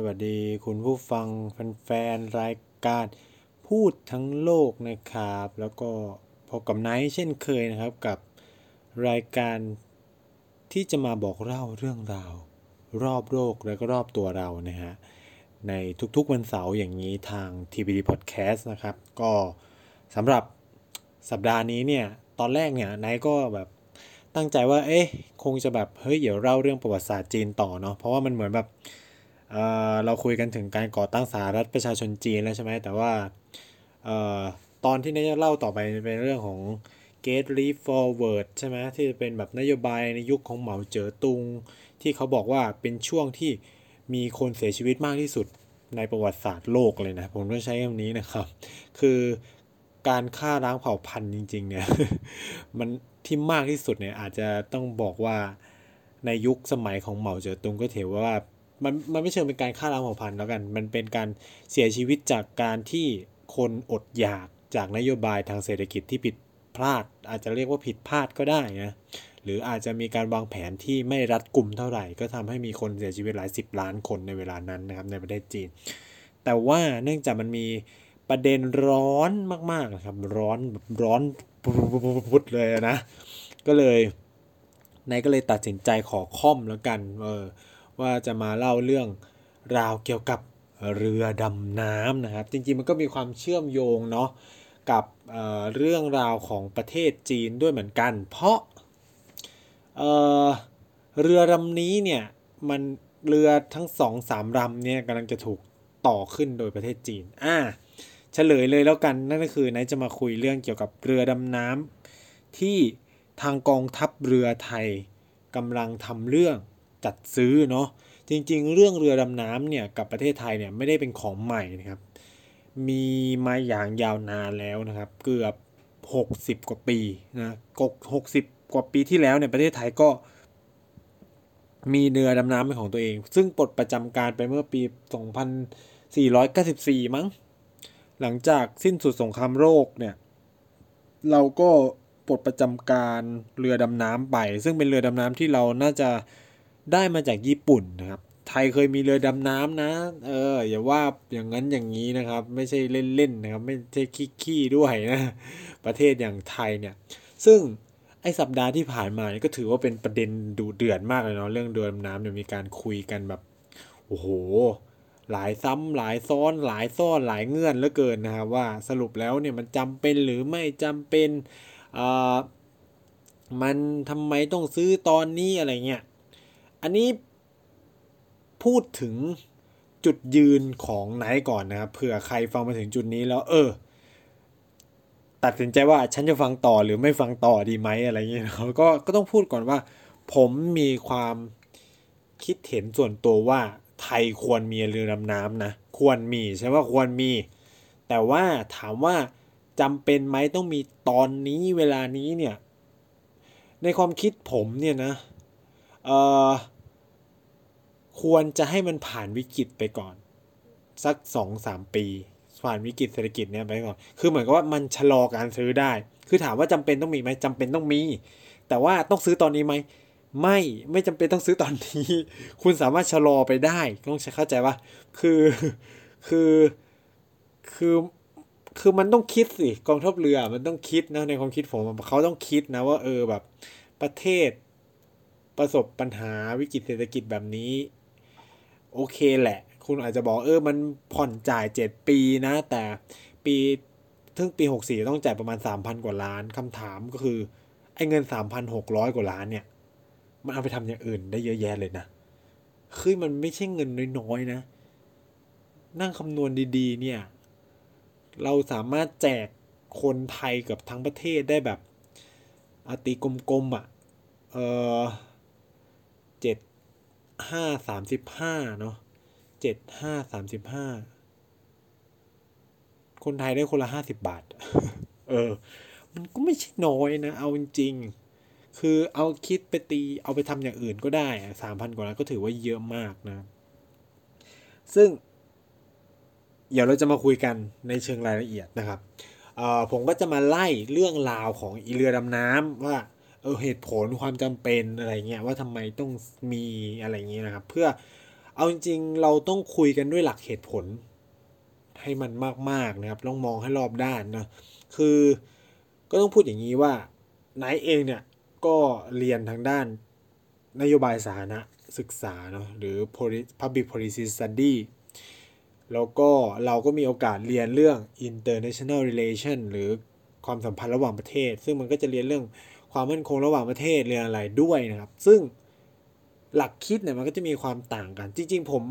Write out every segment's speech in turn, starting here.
สวัสดีคุณผู้ฟังแฟนๆรายการพูดทั้งโลกนะครับ แล้วก็พบกับไนท์เช่นเคยนะครับกับรายการที่จะมาบอกเล่าเรื่องราว รอบโลกและก็รอบตัวเรานะฮะในทุกๆวันเสาร์อย่างนี้ทาง TBD Podcast นะครับ ก็สำหรับสัปดาห์นี้เนี่ย ตอนแรกเนี่ยไนท์ก็แบบตั้งใจว่าเอ๊ะคงจะแบบเฮ้ยเดี๋ยวเล่าเรื่องประวัติศาสตร์จีนต่อเนาะเพราะว่ามันเหมือนแบบ เเราคุยกันถึงการก่อตั้งสหรัฐประชาชนจีนแล้วใช่ไหมแต่ว่าตอนที่นี่จะเล่าต่อไปเป็นเรื่องของ Gate Leap Forward ใช่ไหมที่จะเป็นแบบนโยบายในยุคของเหมาเจ๋อตุง ที่เขาบอกว่าเป็นช่วงที่มีคนเสียชีวิตมากที่สุดในประวัติศาสตร์โลกเลยนะ ผมต้องใช้คำนี้นะครับ คือการฆ่าล้างเผ่าพันธุ์จริง ๆ เนี่ย มันที่มากที่สุดเนี่ยอาจจะต้องบอกว่าในยุคสมัยของเหมาเจ๋อตุงก็ถือว่า มันมันไม่เชิงเป็นการฆ่าล้างเผ่าพันธุ์แล้วกัน มันเป็นการเสียชีวิตจากการที่คนอดอยากจากนโยบายทางเศรษฐกิจที่ผิดพลาด อาจจะเรียกว่าผิดพลาดก็ได้นะหรืออาจจะมีการวางแผนที่ไม่รัดกุมเท่าไหร่ ก็ทำให้มีคนเสียชีวิตหลายสิบล้านคนในเวลานั้นนะครับในประเทศจีน แต่ว่าเนื่องจากมันมีประเด็นร้อนมากๆนะครับร้อนร้อนพุดเลยนะ ก็เลยนายก็เลยตัดสินใจขอค่อมแล้วกันเออ ว่าจะมาเล่าเรื่องราวเกี่ยวกับเรือดำน้ำนะครับ จริงๆมันก็มีความเชื่อมโยงเนาะกับเเรื่องราวของประเทศจีนด้วยเหมือนกัน เพราะเเรือลำนี้เนี่ยมันเรือทั้งสองสามลำเนี่ยกำลังจะถูกต่อขึ้นโดยประเทศจีนอ่าเฉลยเลยแล้วกันนั่นก็คือนายจะมาคุยเรื่องเกี่ยวกับเรือดำน้ำที่ทางกองทัพเรือไทยกำลังทำเรื่อง จัดซื้อเนาะจริง ๆ เรื่องเรือดำน้ำเนี่ยกับประเทศไทยเนี่ยไม่ได้เป็นของใหม่นะครับ มีมาอย่างยาวนานแล้วนะครับ เกือบ 60 กว่าปีนะกหกสิบกว่าปีที่แล้วเนี่ยประเทศไทยก็มีเรือดำน้ำเป็นของตัวเอง ซึ่งปลดประจำการไปเมื่อปี 2494 มั้ง หลังจากสิ้นสุดสงครามโลกเนี่ย เราก็ปลดประจำการเรือดำน้ำไป ซึ่งเป็นเรือดำน้ำที่เราน่าจะ ได้มาจากญี่ปุ่นนะครับ ไทยเคยมีเรือดำน้ำนะ เออ อย่าว่าอย่างนั้นอย่างนี้นะครับ ไม่ใช่เล่นๆนะครับ ไม่ใช่ขี้ๆด้วยนะ ประเทศอย่างไทยเนี่ย ซึ่งไอสัปดาห์ที่ผ่านมานี่ก็ถือว่าเป็นประเด็นดูเดือดมากเลยเนาะเรื่องเรือดำน้ำเนี่ยมีการคุยกันแบบโอ้โห หลายซ้ำหลายซ้อนหลายซ้อนหลายเงื่อนเหลือเกินนะครับว่าสรุปแล้วเนี่ยมันจำเป็นหรือไม่จำเป็นอ่ามันทำไมต้องซื้อตอนนี้อะไรเงี้ย อันนี้พูดถึงจุดยืนของไหนก่อนนะครับเผื่อใครฟังมาถึงจุดนี้แล้ว เออ ตัดสินใจว่าฉันจะฟังต่อหรือไม่ฟังต่อดีไหมอะไรเงี้ยเราก็ก็ต้องพูดก่อนว่า ผมมีความคิดเห็นส่วนตัวว่าไทยควรมีเรือดำน้ำนะ ควรมีใช่ว่าควรมี แต่ว่าถามว่าจำเป็นไหมต้องมีตอนนี้เวลานี้เนี่ย ในความคิดผมเนี่ยนะ ควรจะให้มันผ่านวิกฤตไปก่อน สักสองสามปี ผ่านวิกฤตเศรษฐกิจเนี่ยไปก่อน คือเหมือนกับว่ามันชะลอการซื้อได้ คือถามว่าจำเป็นต้องมีไหมจำเป็นต้องมี แต่ว่าต้องซื้อตอนนี้ไหมไม่ไม่จำเป็นต้องซื้อตอนนี้ คุณสามารถชะลอไปได้ต้องเข้าใจว่าคือคือคือคือมันต้องคิดสิกองทัพเรือมันต้องคิดนะในความคิดผมเขาต้องคิดนะว่าเออแบบประเทศ ประสบปัญหาวิกฤตเศรษฐกิจแบบนี้ โอเคแหละ คุณอาจจะบอกเออมันผ่อนจ่าย 7 ปีนะ แต่ปีทึ่งปี 64 ต้องจ่ายประมาณ 3,000 กว่าล้านคำถามก็คือ ไอ้เงิน 3,600 กว่าล้านเนี่ย มันเอาไปทำอย่างอื่นได้เยอะแยะเลยนะ คือมันไม่ใช่เงินน้อยๆนะ นั่งคำนวณดีๆ เนี่ย เราสามารถแจกคนไทยกับทั้งประเทศได้แบบอตีกลมๆอะ่ะ เออ เจ็ดห้าสามสิบห้าเนาะเจ็ดห้าสามสิบห้าคนไทยได้คนละห้าสิบบาท เออ มันก็ไม่ใช่น้อยนะ เอาจริงๆคือเอาคิดไปตีเอาไปทำอย่างอื่นก็ได้สามพันกว่าล้านก็ถือว่าเยอะมากนะ ซึ่ง เดี๋ยวเราจะมาคุยกันในเชิงรายละเอียดนะครับผมก็จะมาไล่เรื่องราวของอีเรือดำน้ำว่า เออเหตุผลความจำเป็นอะไรเงี้ยว่าทำไมต้องมีอะไรเงี้ยนะครับ เพื่อเอาจริงเราต้องคุยกันด้วยหลักเหตุผล ให้มันมากๆนะครับต้องมองให้รอบด้านนะคือก็ต้องพูดอย่างนี้ว่านท์เองเนี่ยก็เรียนทางด้านนโยบายสาธารณศึกษาเนาะหรือ public policy study แล้วก็เราก็มีโอกาสเรียนเรื่อง international relation หรือความสัมพันธ์ระหว่างประเทศ ซึ่งมันก็จะเรียนเรื่อง ความมั่นคงระหว่างประเทศเรียนอะไรด้วยนะครับ ซึ่งหลักคิดเนี่ยมันก็จะมีความต่างกัน จริง ๆ ผม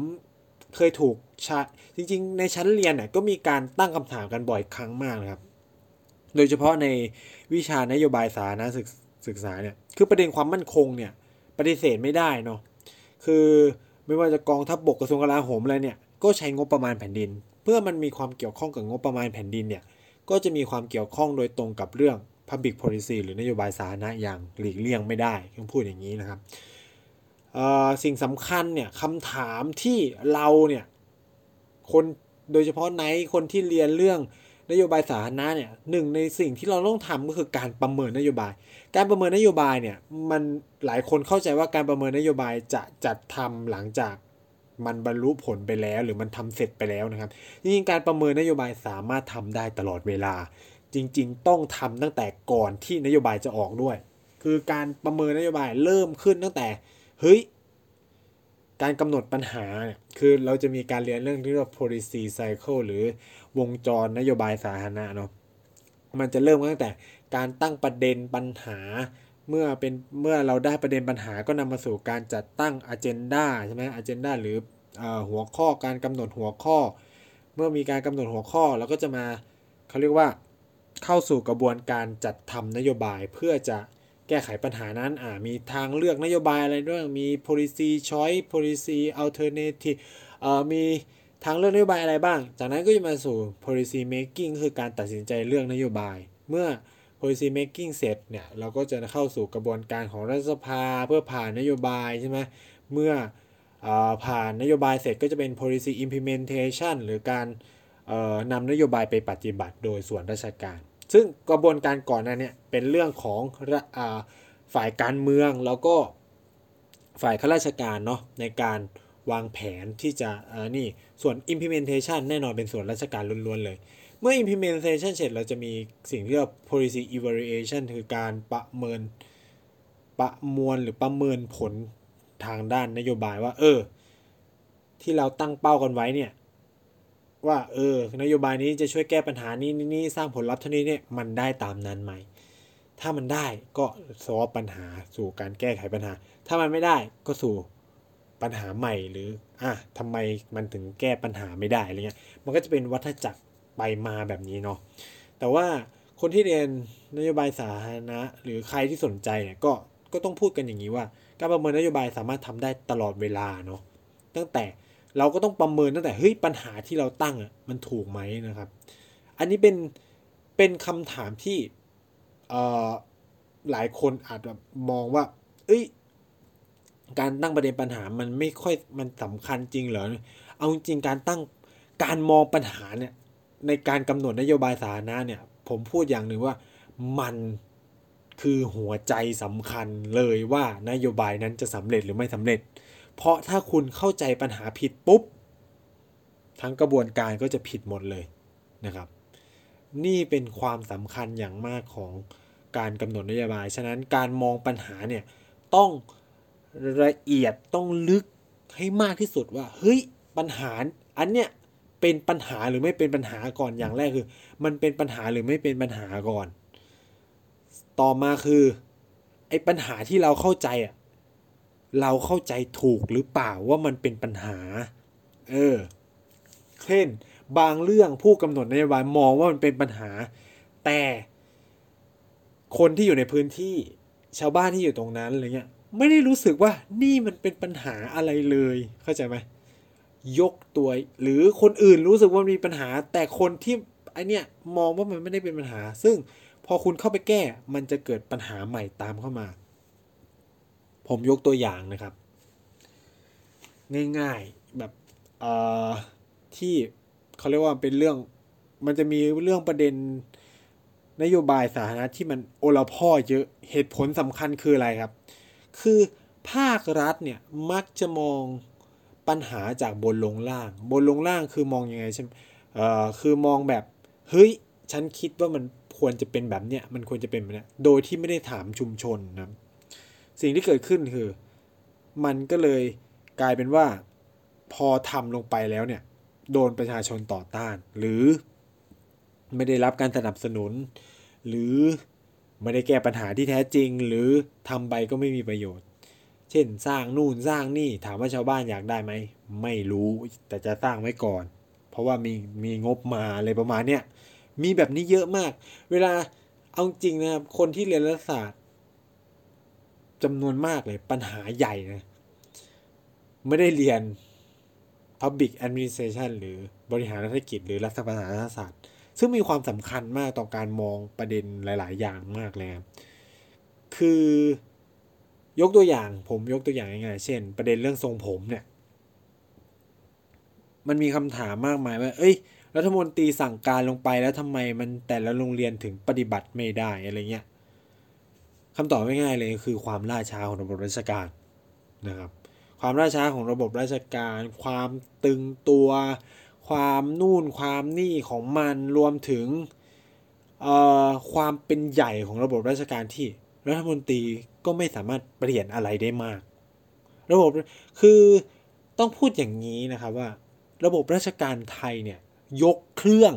เคยถูกชจริง ๆ ในชั้นเรียนเนี่ยก็มีการตั้งคำถามกันบ่อยครั้งมากนะครับ โดยเฉพาะในวิชานโยบายสาธารณศึกษาเนี่ยคือประเด็นความมั่นคงเนี่ยปฏิเสธไม่ได้เนาะคือไม่ว่าจะกองทัพบบกกระทรวงกลาโหมอะไรเนี่ยก็ใช้งบประมาณแผ่นดิน เพื่อมันมีความเกี่ยวข้องกับงบประมาณแผ่นดินเนี่ยก็จะมีความเกี่ยวข้องโดยตรงกับเรื่อง Public Policy หรือนโยบายสาธารณะอย่างหลีกเลี่ยงไม่ได้ต้องพูดอย่างนี้นะครับสิ่งสำคัญเนี่ยคำถามที่เราเนี่ยคนโดยเฉพาะในคนที่เรียนเรื่องนโยบายสาธารณะเนี่ยหนึ่งในสิ่งที่เราต้องทำก็คือการประเมินนโยบาย การประเมินนโยบายเนี่ยมันหลายคนเข้าใจว่าการประเมินนโยบายจะจัดทำหลังจากมันบรรลุผลไปแล้ว หรือมันทำเสร็จไปแล้วนะครับจริงๆการประเมินนโยบายสามารถทำได้ตลอดเวลา จริง ๆ ต้องทำตั้งแต่ก่อนที่นโยบายจะออกด้วย คือการประเมินนโยบายเริ่มขึ้นตั้งแต่เฮ้ยการกำหนดปัญหาเนี่ยคือเราจะมีการเรียนเรื่องที่เรียกว่า policy cycle หรือวงจรนโยบายสาธารณะเนาะมันจะเริ่มตั้งแต่การตั้งประเด็นปัญหา เมื่อเป็นเมื่อเราได้ประเด็นปัญหาก็นำมาสู่การจัดตั้งอ g e n d a ใช่ไหมอ g e n d a หรืออหัวข้อการกำหนดหัวข้อ เมื่อมีการกำหนดหัวข้อเราก็จะมาเขาเรียกว่า เข้าสู่กระบวนการจัดทำนโยบายเพื่อจะแก้ไขปัญหานั้นอ่ามีทางเลือกนโยบายอะไรด้วยมี policy choice policy alternative เอ่อมีทางเลือกนโยบายอะไรบ้าง จากนั้นก็จะมาสู่ policy making คือการตัดสินใจเรื่องนโยบาย เมื่อ policy making เสร็จเนี่ยเราก็จะเข้าสู่กระบวนการของรัฐสภาเพื่อผ่านนโยบายใช่ไหมเมื่ออผ่านนโยบายเสร็จก็จะเป็น policy implementation หรือการ นำนโยบายไปปฏิบัติโดยส่วนราชการ ซึ่งกระบวนการก่อนนั้นเนี่ยเป็นเรื่องของฝ่ายการเมืองแล้วก็ฝ่ายข้าราชการเนาะในการวางแผนที่จะนี่ส่วน implementation แน่นอนเป็นส่วนราชการล้วนๆเลย เมื่อ implementation เสร็จเราจะมีสิ่งที่เรียก policy evaluation คือการประเมินประมวลหรือประเมินผลทางด้านนโยบายว่า เออ ที่เราตั้งเป้ากันไว้เนี่ย ว่าเออนโยบายนี้จะช่วยแก้ปัญหานี้นี่สร้างผลลัพธ์เท่านี้เนี่ยมันได้ตามนั้นไหมถ้ามันได้ก็สอบปัญหาสู่การแก้ไขปัญหา ถ้ามันไม่ได้ก็สู่ปัญหาใหม่หรืออะทำไมมันถึงแก้ปัญหาไม่ได้อะไรเงี้ยมันก็จะเป็นวัฏจักรไปมาแบบนี้เนาะแต่ว่าคนที่เรียนนโยบายสาธารณะ หรือใครที่สนใจเนี่ยก็ก็ต้องพูดกันอย่างนี้ว่า การประเมินนโยบายสามารถทำได้ตลอดเวลาเนาะตั้งแต่ เราก็ต้องประเมินตั้งแต่เฮ้ยปัญหาที่เราตั้งอะมันถูกไหมนะครับ อันนี้เป็นเป็นคำถามที่เอ่อหลายคนอาจแบบมองว่า เอ้ย การตั้งประเด็นปัญหามันไม่ค่อยมันสำคัญจริงเหรอ เอาจริงการตั้งการมองปัญหาเนี่ยในการกำหนดนโยบายสาธารณะเนี่ย ผมพูดอย่างหนึ่งว่ามันคือหัวใจสำคัญเลยว่านโยบายนั้นจะสำเร็จหรือไม่สำเร็จ เพราะถ้าคุณเข้าใจปัญหาผิดปุ๊บ ทั้งกระบวนการก็จะผิดหมดเลยนะครับ นี่เป็นความสำคัญอย่างมากของการกำหนดนโยบาย ฉะนั้นการมองปัญหาเนี่ยต้องละเอียดต้องลึกให้มากที่สุดว่าเฮ้ยปัญหาอันเนี้ยเป็นปัญหาหรือไม่เป็นปัญหาก่อนอย่างแรกคือ มันเป็นปัญหาหรือไม่เป็นปัญหาก่อน ต่อมาคือไอ้ปัญหาที่เราเข้าใจอะ เราเข้าใจถูกหรือเปล่าว่ามันเป็นปัญหา เออ เช่น บางเรื่องผู้กำหนดนโยบายมองว่ามันเป็นปัญหา แต่คนที่อยู่ในพื้นที่ชาวบ้านที่อยู่ตรงนั้นอะไรเงี้ยไม่ได้รู้สึกว่านี่มันเป็นปัญหาอะไรเลย เข้าใจไหมยกตัวหรือคนอื่นรู้สึกว่ามีปัญหา แต่คนที่ไอเนี้ยมองว่ามันไม่ได้เป็นปัญหา ซึ่งพอคุณเข้าไปแก้มันจะเกิดปัญหาใหม่ตามเข้ามา ผมยกตัวอย่างนะครับ ง่ายๆแบบที่เขาเรียกว่าเป็นเรื่องมันจะมีเรื่องประเด็นนโยบายสาธารณะที่มันโอลพ่อเยอะเหตุผลสำคัญคืออะไรครับ คือภาครัฐเนี่ยมักจะมองปัญหาจากบนลงล่าง บนลงล่างคือมองยังไงใช่ไหมเอ่อคือมองแบบเฮ้ยฉันคิดว่ามันควรจะเป็นแบบเนี้ยมันควรจะเป็นแบบเนี้ยโดยที่ไม่ได้ถามชุมชนนะ สิ่งที่เกิดขึ้นคือ มันก็เลยกลายเป็นว่าพอทำลงไปแล้วเนี่ย โดนประชาชนต่อต้าน หรือไม่ได้รับการสนับสนุน หรือไม่ได้แก้ปัญหาที่แท้จริง หรือทำไปก็ไม่มีประโยชน์ เช่นสร้างนู่นสร้างนี่ถามว่าชาวบ้านอยากได้ไหม ไม่รู้แต่จะสร้างไว้ก่อน เพราะว่ามีมีงบมาอะไรประมาณเนี้ยมีแบบนี้เยอะมาก เวลาเอาจริงนะครับคนที่เรียนรัฐศาสตร์ จำนวนมากเลยปัญหาใหญ่นะ ไม่ได้เรียน Public Administration หรือบริหารรัฐกิจ หรือรัฐประศาสศาสตร์ ซึ่งมีความสำคัญมากต่อการมองประเด็นหลาย ๆ อย่างมากเลยคือยกตัวอย่างผมยกตัวอย่างง่ายๆเช่น ประเด็นเรื่องทรงผมเนี่ย มันมีคำถามมากมายว่า เอ้ยรัฐมนตรีสั่งการลงไปแล้วทำไมมันแต่ละโรงเรียนถึงปฏิบัติไม่ได้อะไรเงี้ย คำตอบง่ายๆเลยคือความล่าช้าของระบบราชการนะครับ ความล่าช้าของระบบราชการ ความตึงตัว ความนู่นความนี่ของมันรวมถึงความเป็นใหญ่ของระบบราชการที่รัฐมนตรีก็ไม่สามารถเปลี่ยนอะไรได้มาก ระบบคือต้องพูดอย่างนี้นะครับว่า ระบบราชการไทยเนี่ยยกเครื่อง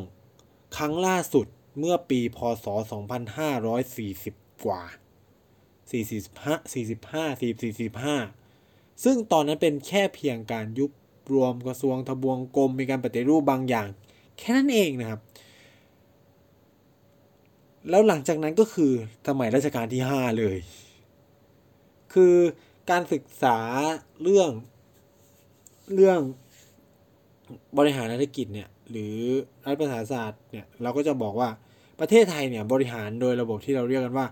ครั้งล่าสุดเมื่อปีพศ 2540 กว่า 45 45 40 45ซึ่งตอนนั้นเป็นแค่เพียงการยุบรวมกระทรวงทบวงกรมมีการปฏิรูปบางอย่าง แค่นั้นเองนะครับ แล้วหลังจากนั้นก็คือสมัยรัชกาลที่ 5 เลย คือการศึกษาเรื่องเรื่องบริหารธุรกิจเนี่ยหรือรัฐประศาสตร์เนี่ยเราก็จะบอกว่าประเทศไทยเนี่ยบริหารโดยระบบที่เราเรียกกันว่า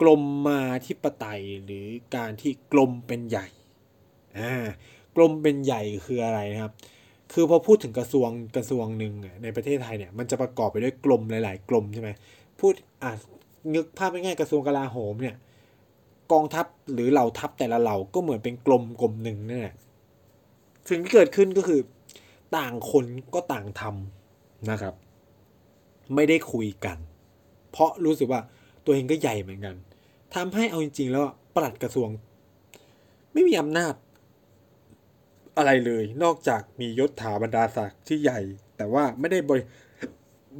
กลมมาที่ปไตยหรือการที่กลมเป็นใหญ่อ่ากลมเป็นใหญ่คืออะไรนะครับ คือพอพูดถึงกระทรวงกระทรวงหนึ่งในประเทศไทยเนี่ยมันจะประกอบไปด้วยกลมหลาย ๆ กลมใช่ไหมพูดอะนึกภาพง่ายๆกระทรวงกลาโหมเนี่ยกองทัพหรือเหล่าทัพแต่ละเหล่าก็เหมือนเป็นกลมกลมหนึ่งนั่นแหละสิ่งที่เกิดขึ้นก็คือต่างคนก็ต่างทำนะครับ ไม่ได้คุยกัน เพราะรู้สึกว่า ตัวเองก็ใหญ่เหมือนกันทำให้เอาจริง ๆ แล้วปลัดกระทรวง ไม่มีอำนาจ อะไรเลย นอกจากมียศถาบรรดาศักดิ์ที่ใหญ่ แต่ว่าไม่ได้บริ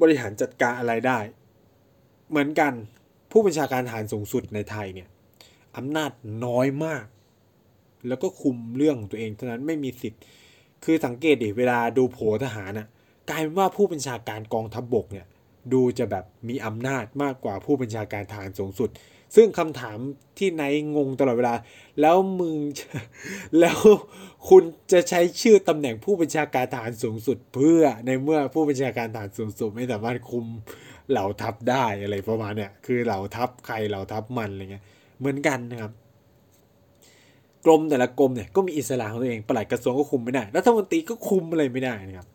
บริหารจัดการอะไรได้ เหมือนกันผู้บัญชาการทหารสูงสุดในไทยเนี่ยอำนาจน้อยมาก แล้วก็คุมเรื่องตัวเองเท่านั้นไม่มีสิทธิ์ คือสังเกตดิเวลาดูโผทหารน่ะกลายเป็นว่าผู้บัญชาการกองทัพบบกเนี่ย ดูจะแบบมีอำนาจมากกว่าผู้บัญชาการทหารสูงสุด ซึ่งคำถามที่ไนงงตลอดเวลา แล้วมึงแล้วคุณจะใช้ชื่อตำแหน่งผู้บัญชาการทหารสูงสุด เพื่อในเมื่อผู้บัญชาการทหารสูงสุด ไม่สามารถคุมเหล่าทัพได้อะไรประมาณเนี้ยคือเหล่าทัพใครเหล่าทัพมันอะไรเงี้ยเหมือนกันนะครับกรมแต่ละกรมเนี่ยก็มีอิสระของตัวเองปลัดกระทรวงก็คุมไม่ได้รัฐมนตรีก็คุมอะไรไม่ได้นะครับ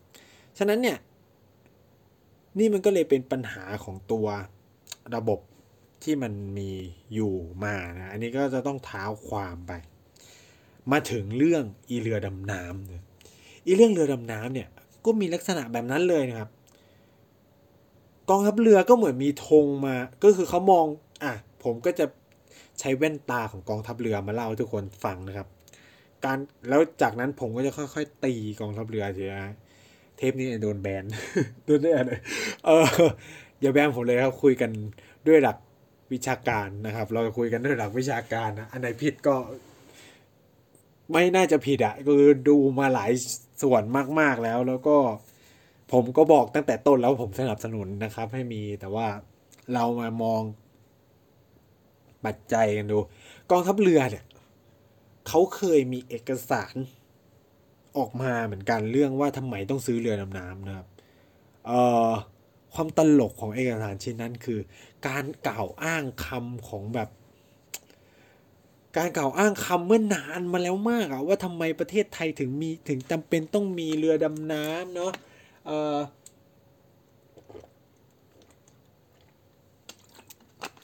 ฉะนั้นเนี่ย นี่มันก็เลยเป็นปัญหาของตัวระบบที่มันมีอยู่มานะ อันนี้ก็จะต้องเท้าความไป มาถึงเรื่องอีเรือดำน้ำเนี่ยอีเรื่องเรือดำน้ำเนี่ยก็มีลักษณะแบบนั้นเลยนะครับ กองทัพเรือก็เหมือนมีธงมา ก็คือเขามองอะผมก็จะใช้แว่นตาของกองทัพเรือมาเล่าให้ทุกคนฟังนะครับ การแล้วจากนั้นผมก็จะค่อยๆ ตีกองทัพเรือทีละ เทปนี้โดนแบนโดนได้เลยเอออย่าแบนผมเลยครับคุยกันด้วยหลักวิชาการนะครับ เราคุยกันด้วยหลักวิชาการนะอันไหนผิดก็ ไม่น่าจะผิดอะ่ะคือดูมาหลายส่วนมาก ๆแล้ว แล้วก็ผมก็บอกตั้งแต่ต้นแล้วผมสนับสนุนนะครับ ให้มีแต่ว่าเรามามองปัจจัยกันดู กองทัพเรือเนี่ยเขาเคยมีเอกสาร ออกมาเหมือนกันเรื่องว่าทำไมต้องซื้อเรือดำน้ำนะครับเอ่อความตลกของเอกสารชิ้นนั้นคือ การกล่าวอ้างคำของแบบ การกล่าวอ้างคำเมื่อนานมาแล้วมากอะว่าทำไมประเทศไทยถึงมีถึงจำเป็นต้องมีเรือดำน้ำเนาะเอ่อ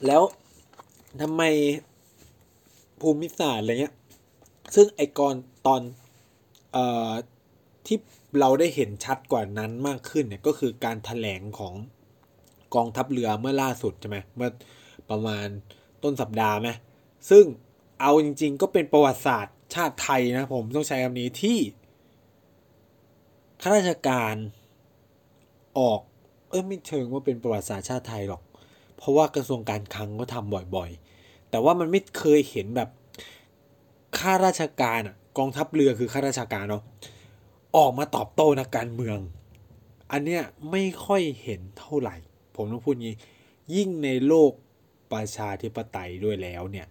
แล้วทำไมภูมิศาสตร์อะไรเงี้ย ซึ่งไอกรตอนเอ่อ ที่เราได้เห็นชัดกว่านั้นมากขึ้นเนี่ยก็คือการถแถลงของกองทัพเรือเมื่อล่าสุดใช่ไหมเมื่อประมาณต้นสัปดาห์ไหมซึ่งเอาจริง ๆ ก็เป็นประวัติศาสตร์ชาติไทยนะผมต้องใช้คำนี้ที่ข้าราชการออก เอ้ยไม่เชิงว่าเป็นประวัติศาสตร์ชาติไทยหรอก เพราะว่ากระทรวงการคลังก็ทำบ่อยๆ แต่ว่ามันไม่เคยเห็นแบบข้าราชการอะ กองทัพเรือคือข้าราชการเนาะออกมาตอบโต้นักการเมือง อันเนี้ยไม่ค่อยเห็นเท่าไหร่ ผมต้องพูดงี้ ยิ่งในโลกประชาธิปไตยด้วยแล้วเนี่ย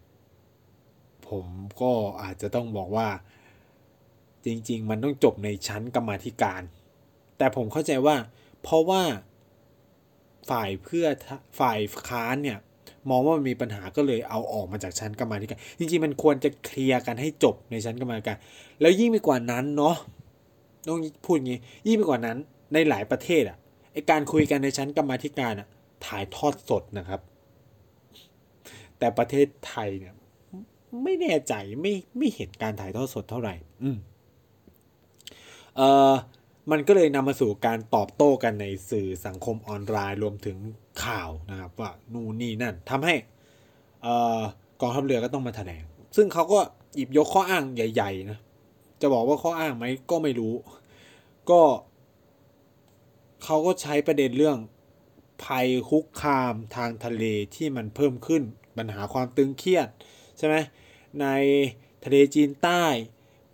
ผมก็อาจจะต้องบอกว่า จริง ๆ มันต้องจบในชั้นกรรมาธิการ แต่ผมเข้าใจว่า เพราะว่าฝ่ายเพื่อฝ่ายค้านเนี่ย มองว่ามันมีปัญหาก็เลยเอาออกมาจากชั้นกรรมาธิการจริงๆมันควรจะเคลียร์กันให้จบในชั้นกรรมาธิการแล้วยิ่งไปกว่านั้นเนาะต้องพูดงี้ยิ่งไปกว่านั้นในหลายประเทศอะไอการคุยกันในชั้นกรรมาธิการอะถ่ายทอดสดนะครับ แต่ประเทศไทยเนี่ยไม่แน่ใจไม่ไม่เห็นการถ่ายทอดสดเท่าไหร่ อืมเอ่อ มันก็เลยนำมาสู่การตอบโต้กันในสื่อสังคมออนไลน์รวมถึงข่าวนะครับ ว่านู่นนี่นั่นทำให้กองทัพเรือก็ต้องมาแถลง ซึ่งเขาก็หยิบยกข้ออ้างใหญ่ๆนะจะบอกว่าข้ออ้างไหมก็ไม่รู้ ก็เขาก็ใช้ประเด็นเรื่องภัยคุกคามทางทะเลที่มันเพิ่มขึ้นปัญหาความตึงเครียดใช่ไหมในทะเลจีนใต้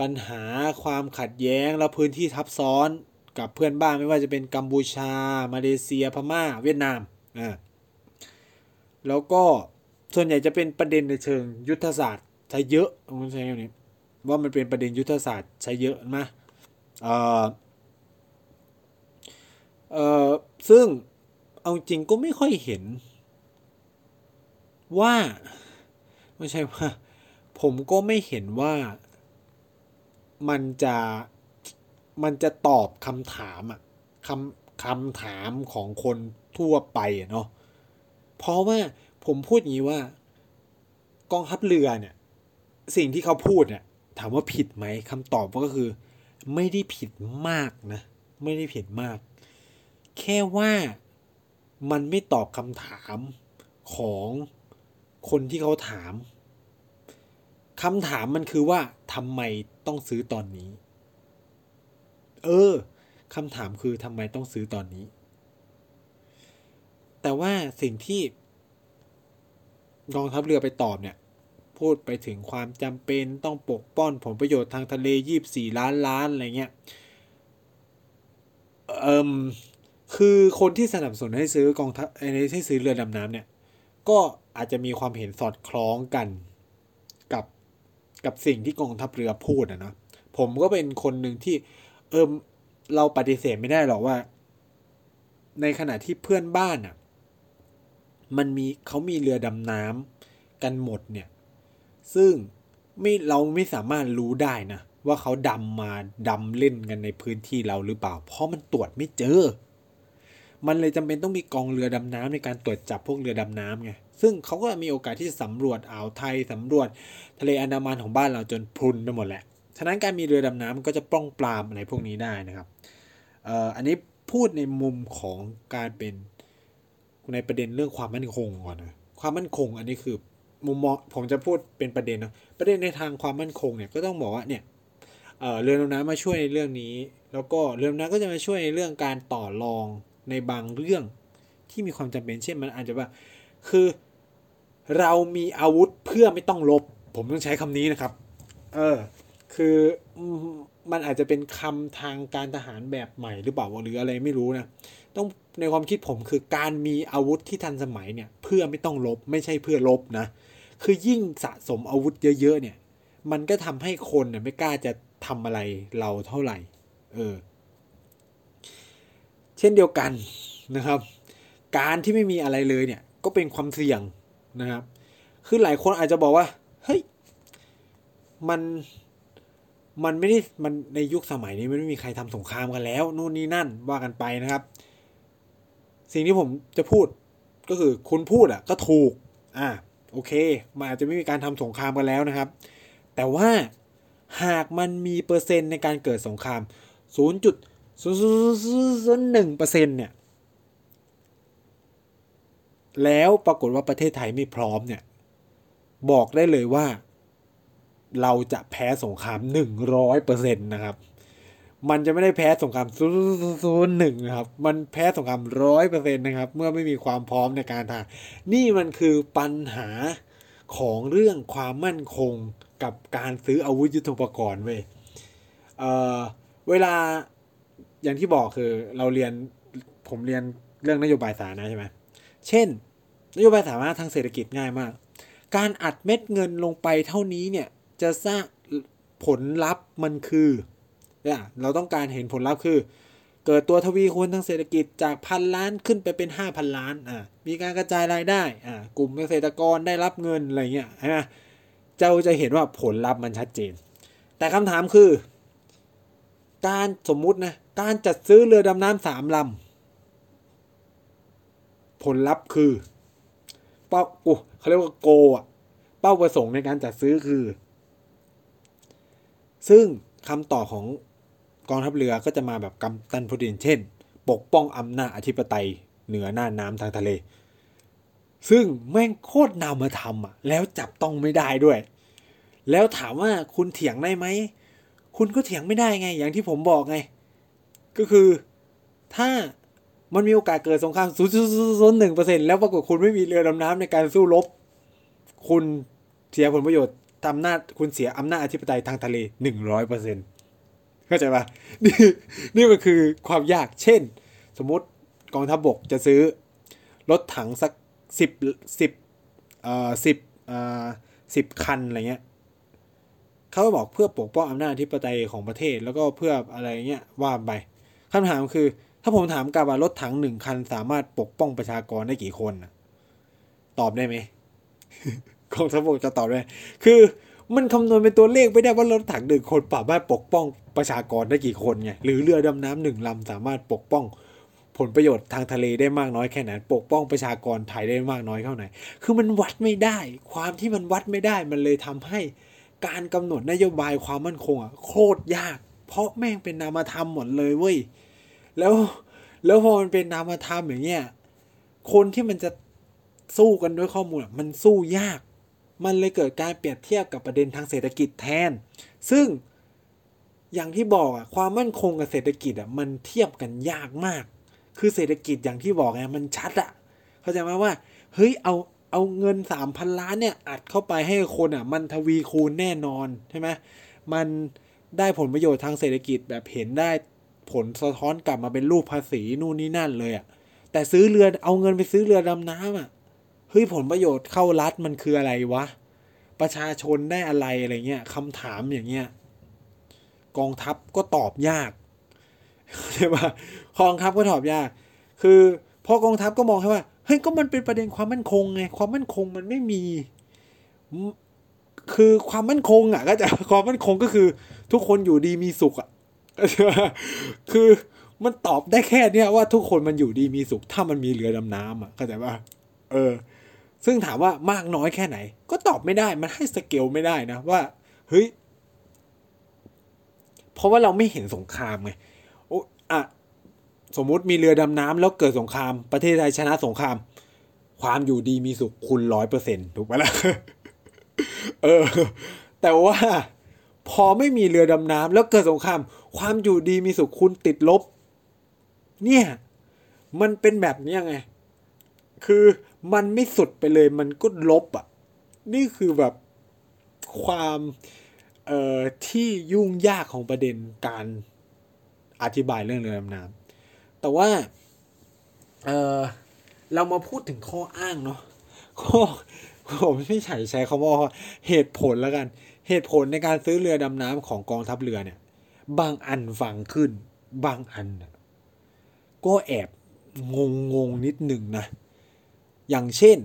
ปัญหาความขัดแย้งและพื้นที่ทับซ้อนกับเพื่อนบ้านไม่ว่าจะเป็นกัมพูชา มาเลเซียพม่า เวียดนามอ่าแล้วก็ส่วนใหญ่จะเป็นประเด็นในเชิงยุทธศาสตร์ใช้เยอะผมใช้คำนี้ว่ามันเป็นประเด็นยุทธศาสตร์ใช้เยอะนะเอ่อเอ่อซึ่งเอาจริงก็ไม่ค่อยเห็น ว่าไม่ใช่ว่า ผมก็ไม่เห็นว่า มันจะมันจะตอบคำถามอะคำคำถามของคนทั่วไปอะเนาะเพราะว่าผมพูดอย่างนี้ว่ากองทัพเรือเนี่ย สิ่งที่เขาพูดเนี่ยถามว่าผิดไหมคำตอบก็คือ ไม่ได้ผิดมากนะ ไม่ได้ผิดมาก แค่ว่ามันไม่ตอบคำถามของคนที่เขาถามคำถามมันคือว่าทำไม ต้องซื้อตอนนี้ เออคำถามคือทำไมต้องซื้อตอนนี้ แต่ว่าสิ่งที่กองทัพเรือไปตอบเนี่ย พูดไปถึงความจำเป็นต้องปกป้องผลประโยชน์ทางทะเลยี่บสี่ล้านล้านอะไรเงี้ยเอิมคือคนที่สนับสนุนให้ซื้อกองทัพให้ซื้อเรือดำน้ำเนี่ย ก็อาจจะมีความเห็นสอดคล้องกัน กับสิ่งที่กองทัพเรือพูดนะนะผมก็เป็นคนหนึ่งที่เอิมเราปฏิเสธไม่ได้หรอกว่า ในขณะที่เพื่อนบ้านอะมันมีเขามีเรือดำน้ำกันหมดเนี่ย ซึ่งไม่เราไม่สามารถรู้ได้นะว่าเขาดำมาดำเล่นกันในพื้นที่เราหรือเปล่า เพราะมันตรวจไม่เจอ มันเลยจำเป็นต้องมีกองเรือดำน้ำในการตรวจจับพวกเรือดำน้ำไง ซึ่งเขาก็มีโอกาสที่จะสำรวจอ่าวไทยสำรวจทะเลอันดามันของบ้านเราจนพรุนไปหมดแหละ ฉะนั้นการมีเรือดำน้ำก็จะป้องปรามอะไรพวกนี้ได้นะครับเอ่ออันนี้พูดในมุมของการเป็นในประเด็นเรื่องความมั่นคงก่อนนะ ความมั่นคงอันนี้คือมุมมองผมจะพูดเป็นประเด็นนะประเด็นในทางความมั่นคงเนี่ยก็ต้องบอกว่าเนี่ยเเรือดำน้ำมาช่วยในเรื่องนี้ แล้วก็เรือดำน้ำก็จะมาช่วยในเรื่องการต่อรอง ในบางเรื่องที่มีความจำเป็นเช่นมันอาจจะว่า คือเรามีอาวุธเพื่อไม่ต้องลบ ผมต้องใช้คำนี้นะครับ เออ คือมันอาจจะเป็นคำทางการทหารแบบใหม่หรือเปล่าหรืออะไรไม่รู้นะต้องในความคิดผมคือการมีอาวุธที่ทันสมัยเนี่ย เพื่อไม่ต้องลบไม่ใช่เพื่อลบนะ คือยิ่งสะสมอาวุธเยอะๆเนี่ย มันก็ทำให้คนเนี่ยไม่กล้าจะทำอะไรเราเท่าไหร่ เออ เช่นเดียวกันนะครับ การที่ไม่มีอะไรเลยเนี่ยก็เป็นความเสี่ยงนะครับ คือหลายคนอาจจะบอกว่าเฮ้ยมันมันไม่ได้มันในยุคสมัยนี้มันไม่มีใครทำสงครามกันแล้ว นู่นนี่นั่นว่ากันไปนะครับ สิ่งที่ผมจะพูดก็คือคุณพูดอะก็ถูก อ่าโอเคมันอาจจะไม่มีการทำสงครามกันแล้วนะครับ แต่ว่าหากมันมีเปอร์เซ็นต์ในการเกิดสงคราม 0.001%เปอร์เซ็นต์เนี่ย แล้วปรากฏว่าประเทศไทยไม่พร้อมเนี่ย บอกได้เลยว่า เราจะแพ้สงคราม100%นต์นะครับ มันจะไม่ได้แพ้สงคราม0.01นะครับ มันแพ้สงคราม100%นต์นะครับ เมื่อไม่มีความพร้อมในการทางนี่มันคือปัญหาของเรื่องความมั่นคงกับการซื้ออาวุธยุทโธปกรณ์เว้ยเเวลา อย่างที่บอกคือเราเรียนผมเรียนเรื่องนโยบายสาธารณะใช่ไหมเช่น นโยบายสาธารณะทางเศรษฐกิจง่ายมาก การอัดเม็ดเงินลงไปเท่านี้เนี่ยจะสร้างผลลัพธ์มันคือเนี่ยเราต้องการเห็นผลลัพธ์คือ เกิดตัวทวีคูณทางเศรษฐกิจจากพันล้านขึ้นไปเป็นห้าพันล้านอ่ามีการกระจายรายได้อ่ากลุ่มเกษตรกรได้รับเงินอะไรเงี้ยใช่ไหมเจ้าจะเห็นว่าผลลัพธ์มันชัดเจน แต่คำถามคือ การสมมุตินะการจัดซื้อเรือดำน้ำสามลำผลลัพธ์คือเป้าโอ้เขาเรียกว่าโกอะเป้าประสงค์ในการจัดซื้อคือ ซึ่งคำตอบของกองทัพเรือก็จะมาแบบกำตันพดินเช่น ปกป้องอำนาจอธิปไตยเหนือหน้าน้ำทางทะเล ซึ่งแม่งโคตรนามธรรมอะแล้วจับต้องไม่ได้ด้วย แล้วถามว่าคุณเถียงได้ไหม คุณก็เถียงไม่ได้ไง อย่างที่ผมบอกไง ก็คือถ้ามันมีโอกาสเกิดสงคราม0.01%แล้วปรากฏคุณไม่มีเรือดำน้ำในการสู้รบ คุณเสียผลประโยชน์ทำหน้าคุณเสียอำนาจอธิปไตยทางทะเล100%เข้าใจปะนี่นี่มันคือความยาก เช่น สมมติกองทัพบบกจะซื้อรถถังสักสิบสิบเอ่อสิบเอ่อสิบคันอะไรเงี้ย เขาก็บอกเพื่อปกป้องอำนาจอธิปไตยของประเทศแล้วก็เพื่ออะไรเงี้ยว่าไปคำถามคือ ถ้าผมถามกลับว่ารถถังหนึ่งคันสามารถปกป้องประชากรได้กี่คนนะตอบได้ไหมกองทัพบกจะตอบได้คือมันคำนวณเป็นตัวเลขไม่ได้ว่ารถถังหนึ่งคนสามารถปกป้องประชากรได้กี่คนไงหรือเรือดำน้ำหนึ่งลำสามารถปกป้องผลประโยชน์ทางทะเลได้มากน้อยแค่ไหนปกป้องประชากรไทยได้มากน้อยเท่าไหนคือมันวัดไม่ได้ ความที่มันวัดไม่ได้มันเลยทำให้ การกำหนดนโยบายความมั่นคงอะโคตรยาก เพราะแม่งเป็นนามธรรมหมดเลยเว้ยแล้วแล้วพอมันเป็นนามธรรมอย่างเงี้ยคนที่มันจะสู้กันด้วยข้อมูลอะมันสู้ยาก มันเลยเกิดการเปรียบเทียบกับประเด็นทางเศรษฐกิจแทน ซึ่งอย่างที่บอกอะความมั่นคงกับเศรษฐกิจอะมันเทียบกันยากมาก คือเศรษฐกิจอย่างที่บอกไงมันชัดอะเข้าใจไหมว่าเฮ้ยเอา เอาเงินสามพันล้านเนี่ยอัดเข้าไปให้คนอะ มันทวีคูณแน่นอนใช่ไหมมันได้ผลประโยชน์ทางเศรษฐกิจแบบเห็นได้ผลสะท้อนกลับมาเป็นรูปภาษีนู่นนี่นั่นเลยอะแต่ซื้อเรือเอาเงินไปซื้อเรือดำน้ำอะเฮ้ยผลประโยชน์เข้ารัฐมันคืออะไรวะประชาชนได้อะไรอะไรเงี้ยคำถามอย่างเงี้ยกองทัพก็ตอบยากใช่ปะกองทัพก็ตอบยาก คือพอกองทัพก็มองแค่ว่า ฮ้ยก็มันเป็นประเด็นความมั่นคงไงความมั่นคงมันไม่มี คือความมั่นคงอะ ก็จะความมั่นคงก็คือ ทุกคนอยู่ดีมีสุขอะคือมันตอบได้แค่เนี้ยว่าทุกคนมันอยู่ดีมีสุข ถ้ามันมีเรือดำน้ำอะเข้าใจป่ะเออ ซึ่งถามว่ามากน้อยแค่ไหน ก็ตอบไม่ได้มันให้สเกลไม่ได้นะว่าเฮ้ยเพราะว่าเราไม่เห็นสงครามไงโอ้อะ สมมุติมีเรือดำน้ำแล้วเกิดสงคราม ประเทศไทยชนะสงคราม ความอยู่ดีมีสุขคุณร้อยเปอร์เซ็นถูกไหมล่ะเออ แต่ว่าพอไม่มีเรือดำน้ำแล้วเกิดสงคราม ความอยู่ดีมีสุขคุณติดลบ เนี่ย มันเป็นแบบนี้ไง คือมันไม่สุดไปเลยมันก็ลบอะ นี่คือแบบความเอ่อที่ยุ่งยากของประเด็นการอธิบายเรื่องเรือดำน้ำ แต่ว่าเออเรามาพูดถึงข้ออ้างเนาะข้อผมไม่ใช่ใช้คำว่าเหตุผลแล้วกัน เหตุผลในการซื้อเรือดำน้ำของกองทัพเรือเนี่ย บางอันฟังขึ้น บางอัน ก็แอบงงงงนิดหนึ่งนะ อย่างเช่น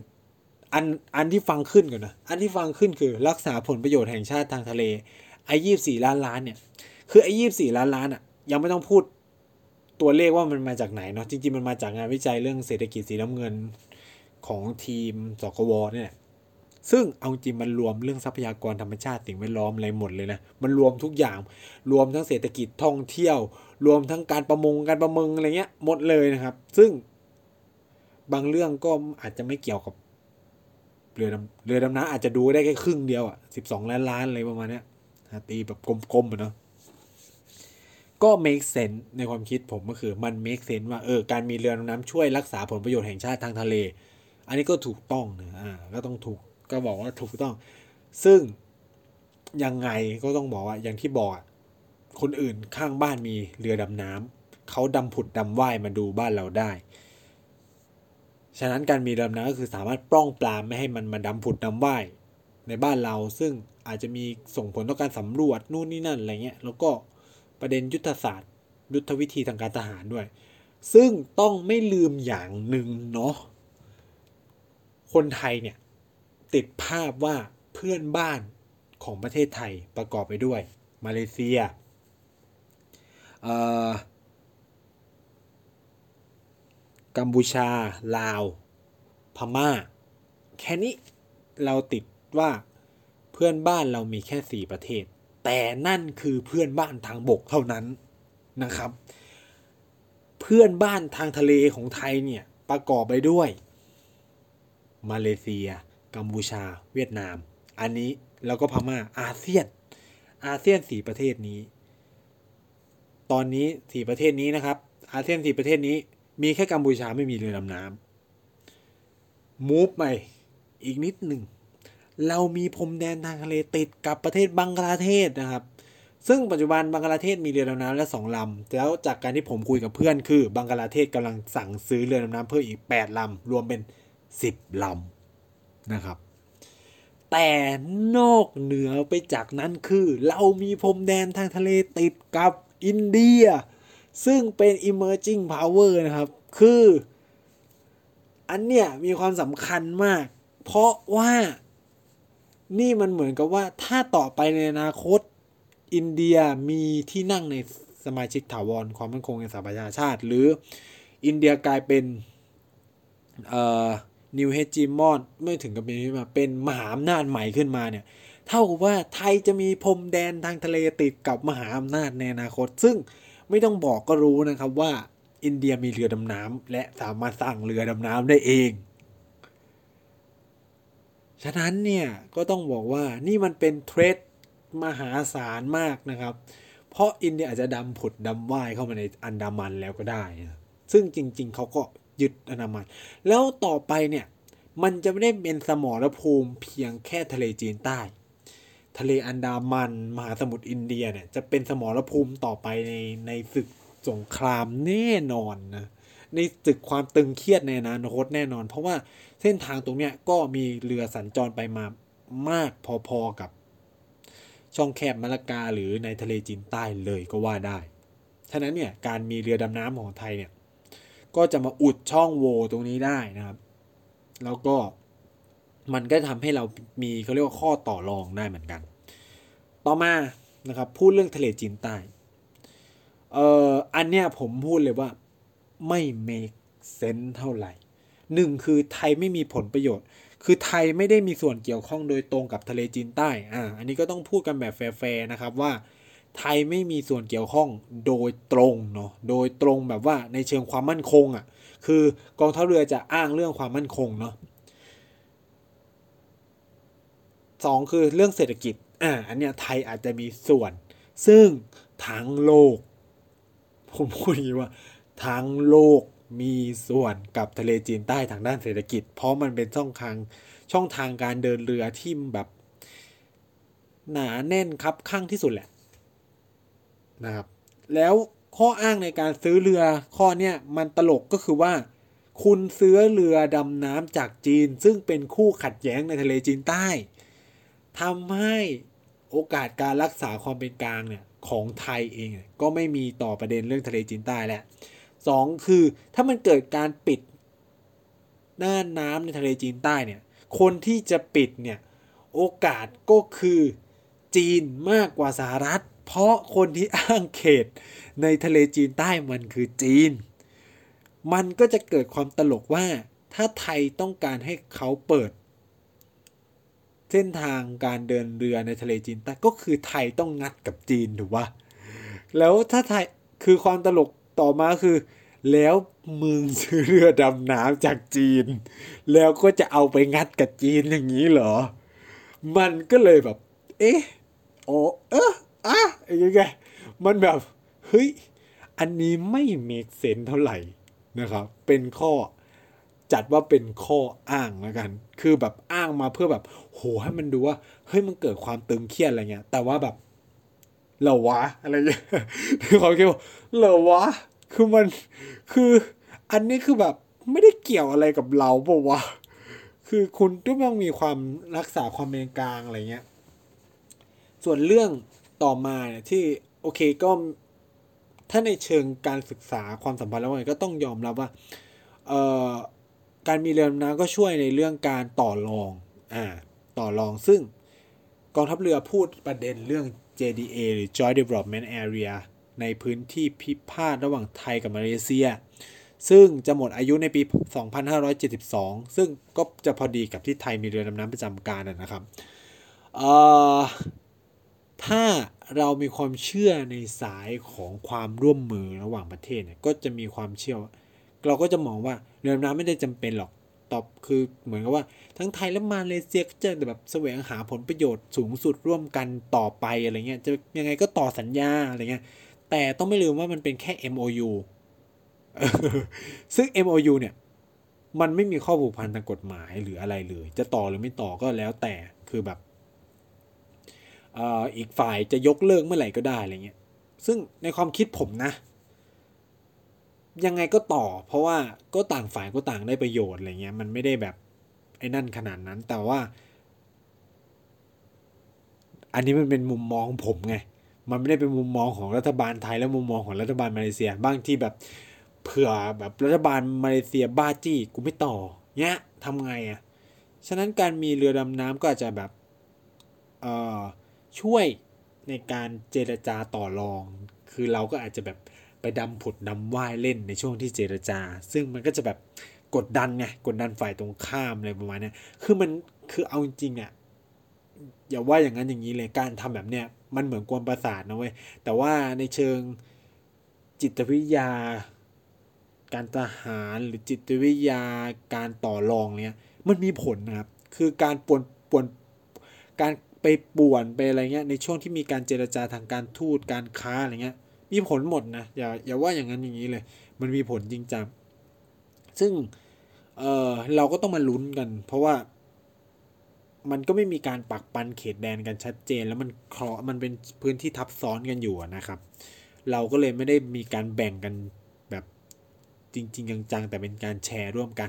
อันอันที่ฟังขึ้นก่อนนะ อันที่ฟังขึ้นคือรักษาผลประโยชน์แห่งชาติทางทะเลไอ้ยี่สี่ล้านล้านเนี่ย คือไอ้ยี่สี่ล้านล้านอะยังไม่ต้องพูด ตัวเลขว่ามันมาจากไหนเนาะจริงๆมันมาจากงานวิจัยเรื่องเศรษฐกิจสีน้ำเงินของทีมสกวเนี่ยซึ่งเอาจริงมันรวมเรื่องทรัพยากรธรรมชาติสิ่งแวดล้อมอะไรหมดเลยนะมันรวมทุกอย่างรวมทั้งเศรษฐกิจท่องเที่ยว รวมทั้งการประมงการประมงอะไรเงี้ยหมดเลยนะครับ ซึ่งบางเรื่องก็อาจจะไม่เกี่ยวกับเรือดำเรือดำน้ำอาจจะดูได้แค่ครึ่งเดียวอะสิบสองล้านล้านอะไรประมาณเนี้ยตีแบบกลมๆเนาะ ก็ make sense ในความคิดผมก็คือมัน make sense ว่าเออการมีเรือดำน้ำช่วยรักษาผลประโยชน์แห่งชาติทางทะเล อันนี้ก็ถูกต้องนะอ่าก็ต้องถูกก็บอกว่าถูกต้อง ซึ่งยังไงก็ต้องบอกว่าอย่างที่บอกคนอื่นข้างบ้านมีเรือดำน้ำเขาดำผุดดำว่ายมาดูบ้านเราได้ ฉะนั้นการมีเรือดำน้ำก็คือสามารถป้องปรามไม่ให้มันมาดำผุดดำว่ายในบ้านเรา ซึ่งอาจจะมีส่งผลต่อการสำรวจนู่นนี่นั่นอะไรเงี้ยแล้วก็ ประเด็นยุทธศาสตร์ ยุทธวิธีทางการทหารด้วย ซึ่งต้องไม่ลืมอย่างหนึ่งเนาะคนไทยเนี่ย ติดภาพว่าเพื่อนบ้านของประเทศไทยประกอบไปด้วย มาเลเซียกัมพูชา ลาว พม่า แค่นี้เราติดว่าเพื่อนบ้านเรามีแค่ 4 ประเทศ แต่นั่นคือเพื่อนบ้านทางบกเท่านั้นนะครับ เพื่อนบ้านทางทะเลของไทยเนี่ยประกอบไปด้วย มาเลเซีย กัมพูชา เวียดนาม อันนี้แล้วก็พม่าอาเซียน อาเซียนสี่ประเทศนี้ ตอนนี้สี่ประเทศนี้นะครับ อาเซียนสี่ประเทศนี้ มีแค่กัมพูชาไม่มีเรือดำน้ำมูฟไปอีกนิดหนึ่ง เรามีพรมแดนทางทะเลติดกับประเทศบังกลาเทศนะครับ ซึ่งปัจจุบันบังกลาเทศมีเรือดำน้ำและสองลำแล้วจากการที่ผมคุยกับเพื่อนคือบังกลาเทศกำลังสั่งซื้อเรือดำน้ำเพิ่มอีก 8ลำรวมเป็น 10ลำนะครับแต่นอกเหนือไปจากนั้นคือ เรามีพรมแดนทางทะเลติดกับอินเดีย ซึ่งเป็น emerging power นะครับ คือ อันเนี้ยมีความสำคัญมาก เพราะว่า นี่มันเหมือนกับว่าถ้าต่อไปในอนาคตอินเดียมีที่นั่งในสมาชิกถาวรความมั่นคงในสหประชาชาติ หรืออินเดียกลายเป็นเอ่อนิวเฮจิมอนไม่ถึงกับเป็นมาเป็นมหาอำนาจใหม่ขึ้นมาเนี่ย เท่ากับว่าไทยจะมีพรมแดนทางทะเลติดกับมหาอำนาจในอนาคต ซึ่งไม่ต้องบอกก็รู้นะครับว่าอินเดียมีเรือดำน้ำและสามารถสร้างเรือดำน้ำได้เอง ฉะนั้นเนี่ยก็ต้องบอกว่านี่มันเป็นเทรดมหาศาลมากนะครับ เพราะอินเดียอาจจะดำผุดดำว่ายเข้ามาในอันดามันแล้วก็ได้ ซึ่งจริง ๆ เขาก็ยึดอันดามัน แล้วต่อไปเนี่ยมันจะไม่ได้เป็นสมรภูมิเพียงแค่ทะเลจีนใต้ ทะเลอันดามันมหาสมุทรอินเดียเนี่ยจะเป็นสมรภูมิต่อไปในในศึกสงครามแน่นอนนะ ในศึกความตึงเครียดในอนาคตแน่นอน เพราะว่าเส้นทางตรงเนี้ยก็มีเรือสัญจรไปมามากพอๆกับช่องแคบมาลากาหรือในทะเลจีนใต้เลยก็ว่าได้ ฉะนั้นเนี่ยการมีเรือดำน้ำของไทยเนี่ยก็จะมาอุดช่องโหว่ตรงนี้ได้นะครับ แล้วก็มันก็ทำให้เรามีเขาเรียกว่าข้อต่อรองได้เหมือนกัน ต่อมานะครับพูดเรื่องทะเลจีนใต้ เอ่ออันเนี้ยผมพูดเลยว่า ไม่ make sense เท่าไหร่หนึ่งคือไทยไม่มีผลประโยชน์ คือไทยไม่ได้มีส่วนเกี่ยวข้องโดยตรงกับทะเลจีนใต้ อ่า อันนี้ก็ต้องพูดกันแบบแฟร์ๆนะครับว่า ไทยไม่มีส่วนเกี่ยวข้องโดยตรงเนาะ โดยตรงแบบว่าในเชิงความมั่นคงอะ่ะ คือกองทัพเรือจะอ้างเรื่องความมั่นคงเนาะสองคือเรื่องเศรษฐกิจ อ่า อันเนี้ยไทยอาจจะมีส่วน ซึ่งทั้งโลก ผมพูดอย่างนี้ว่า ทั้งโลกมีส่วนกับทะเลจีนใต้ทางด้านเศรษฐกิจ เพราะมันเป็นช่องทางช่องทางการเดินเรือที่แบบหนาแน่นครับข้างที่สุดแหละนะครับแล้วข้ออ้างในการซื้อเรือข้อเนี้ยมันตลกก็คือว่า คุณซื้อเรือดำน้ำจากจีน ซึ่งเป็นคู่ขัดแย้งในทะเลจีนใต้ทำให้โอกาสการรักษาความเป็นกลางเนี่ยของไทยเองก็ไม่มีต่อประเด็นเรื่องทะเลจีนใต้แล้ว สองคือถ้ามันเกิดการปิดหน้าน้ำในทะเลจีนใต้เนี่ย คนที่จะปิดเนี่ย โอกาสก็คือจีนมากกว่าสหรัฐ เพราะคนที่อ้างเขตในทะเลจีนใต้มันคือจีน มันก็จะเกิดความตลกว่าถ้าไทยต้องการให้เขาเปิด เส้นทางการเดินเรือในทะเลจีนใต้ก็คือไทยต้องงัดกับจีนถูกปะแล้วถ้าไทยคือความตลก ต่อมาคือ แล้วมึงซื้อเรือดำน้ำจากจีน แล้วก็จะเอาไปงัดกับจีนอย่างนี้เหรอ มันก็เลยแบบ เอ๊ะโอ้เอออะอย่างเงี้ยมันแบบ เฮ้ย อันนี้ไม่เมกเซนเท่าไหร่นะครับ เป็นข้อจัดว่าเป็นข้ออ้างแล้วกัน คือแบบอ้างมาเพื่อแบบ โหให้มันดูว่า เฮ้ยมันเกิดความตึงเครียดอะไรเงี้ย แต่ว่าแบบ เหรอวะอะไรเงี้ยคือเขาคิดว่าเหรอวะ คือมันคืออันนี้คือแบบไม่ได้เกี่ยวอะไรกับเราปะวะคือคุณต้องมีความรักษาความเป็นกลางอะไรเงี้ย ส่วนเรื่องต่อมาเนี่ยที่โอเคก็ถ้าในเชิงการศึกษาความสัมพันธ์แล้วไงก็ต้องยอมรับว่าเอ่อการมีเรือดำน้ำก็ช่วยในเรื่องการต่อรองอ่าต่อรองซึ่งกองทัพเรือพูดประเด็นเรื่อง JDA หรือ Joint Development Area ในพื้นที่พิพาทระหว่างไทยกับมาเลเซีย ซึ่งจะหมดอายุในปี 2572 ซึ่งก็จะพอดีกับที่ไทยมีเรือดำน้ำประจำการนะครับถ้าเรามีความเชื่อในสายของความร่วมมือระหว่างประเทศเนี่ยก็จะมีความเชื่อ เราก็จะมองว่าเรือดำน้ำไม่ได้จำเป็นหรอกตอบคือเหมือนกับว่า ทั้งไทยและมาเลเซียก็จะแบบแสวงหาผลประโยชน์สูงสุดร่วมกันต่อไปอะไรเงี้ยจะยังไงก็ต่อสัญญาอะไรเงี้ยแต่ต้องไม่ลืมว่ามันเป็นแค่ MOU ซึ่ง MOU เนี่ยมันไม่มีข้อผูกพันทางกฎหมายหรืออะไรเลย จะต่อหรือไม่ต่อก็แล้วแต่คือแบบอีกฝ่ายจะยกเลิกเมื่อไหร่ก็ได้อะไรเงี้ย ซึ่งในความคิดผมนะ ยังไงก็ต่อ เพราะว่าก็ต่างฝ่ายก็ต่างได้ประโยชน์อะไรเงี้ย มันไม่ได้แบบ ไอ้นั่นขนาดนั้น แต่ว่า อันนี้มันเป็นมุมมองผมไง มันไม่ได้เป็นมุมมองของรัฐบาลไทยและมุมมองของรัฐบาลมาเลเซียบ้างที่แบบเผื่อแบบรัฐบาลมาเลเซียบ้าจี้กูไม่ต่อเนี้ยทำไงอะ่ะฉะนั้นการมีเรือดำน้ำก็อาจจะแบบเอ่อช่วยในการเจรจาต่อรอง คือเราก็อาจจะแบบไปดำผุดดำว่ายเล่นในช่วงที่เจรจา ซึ่งมันก็จะแบบ กดดันไงกดดันฝ่ายตรงข้ามอะไรประมาณนี้คือมันคือเอาจริงอะอย่าว่าอย่างนั้นอย่างนี้เลยการทำแบบเนี้ยมันเหมือนกวนประสาทนะเว้ยแต่ว่าในเชิงจิตวิทยา การทหารหรือจิตวิทยาการต่อรองเนี้ยมันมีผลนะครับ คือการปวนปวนการไปป่วนไปอะไรเงี้ยในช่วงที่มีการเจรจาทางการทูตการค้าอะไรเงี้ยมีผลหมดนะอย่าอย่าว่าอย่างนั้นอย่างนี้เลย มันมีผลจริงจัง ซึ่งเออเราก็ต้องมาลุ้นกัน เพราะว่า มันก็ไม่มีการปักปันเขตแดนกันชัดเจน แล้วมันเคราะมันเป็นพื้นที่ทับซ้อนกันอยู่นะครับ เราก็เลยไม่ได้มีการแบ่งกันแบบจริง ๆ จังๆแต่เป็นการแชร์ร่วมกัน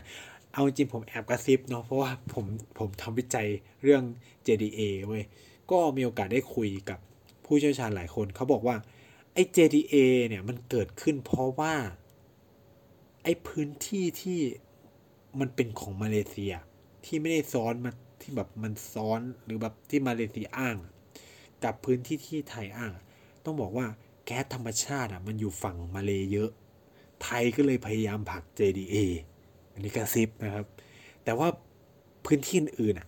เอาจริงผมแอบกระซิบเนาะเพราะว่าผมผมทำวิจัยเรื่อง JDA เว้ยก็มีโอกาสได้คุยกับผู้เชี่ยวชาญหลายคนเขาบอกว่าไอ้ JDA เนี่ยมันเกิดขึ้นเพราะว่า อ้พื้นที่ที่มันเป็นของมาเลเซีย ที่ไม่ได้ซ้อนมาที่แบบมันซ้อนหรือแบบที่มาเลเซียอ้าง กับพื้นที่ที่ไทยอ้าง ต้องบอกว่าแก๊สธรรมชาติอะมันอยู่ฝั่งมาเลเยอะ ไทยก็เลยพยายามผลัก JDA อันนี้กระซิบนะครับ แต่ว่าพื้นที่อื่นอะ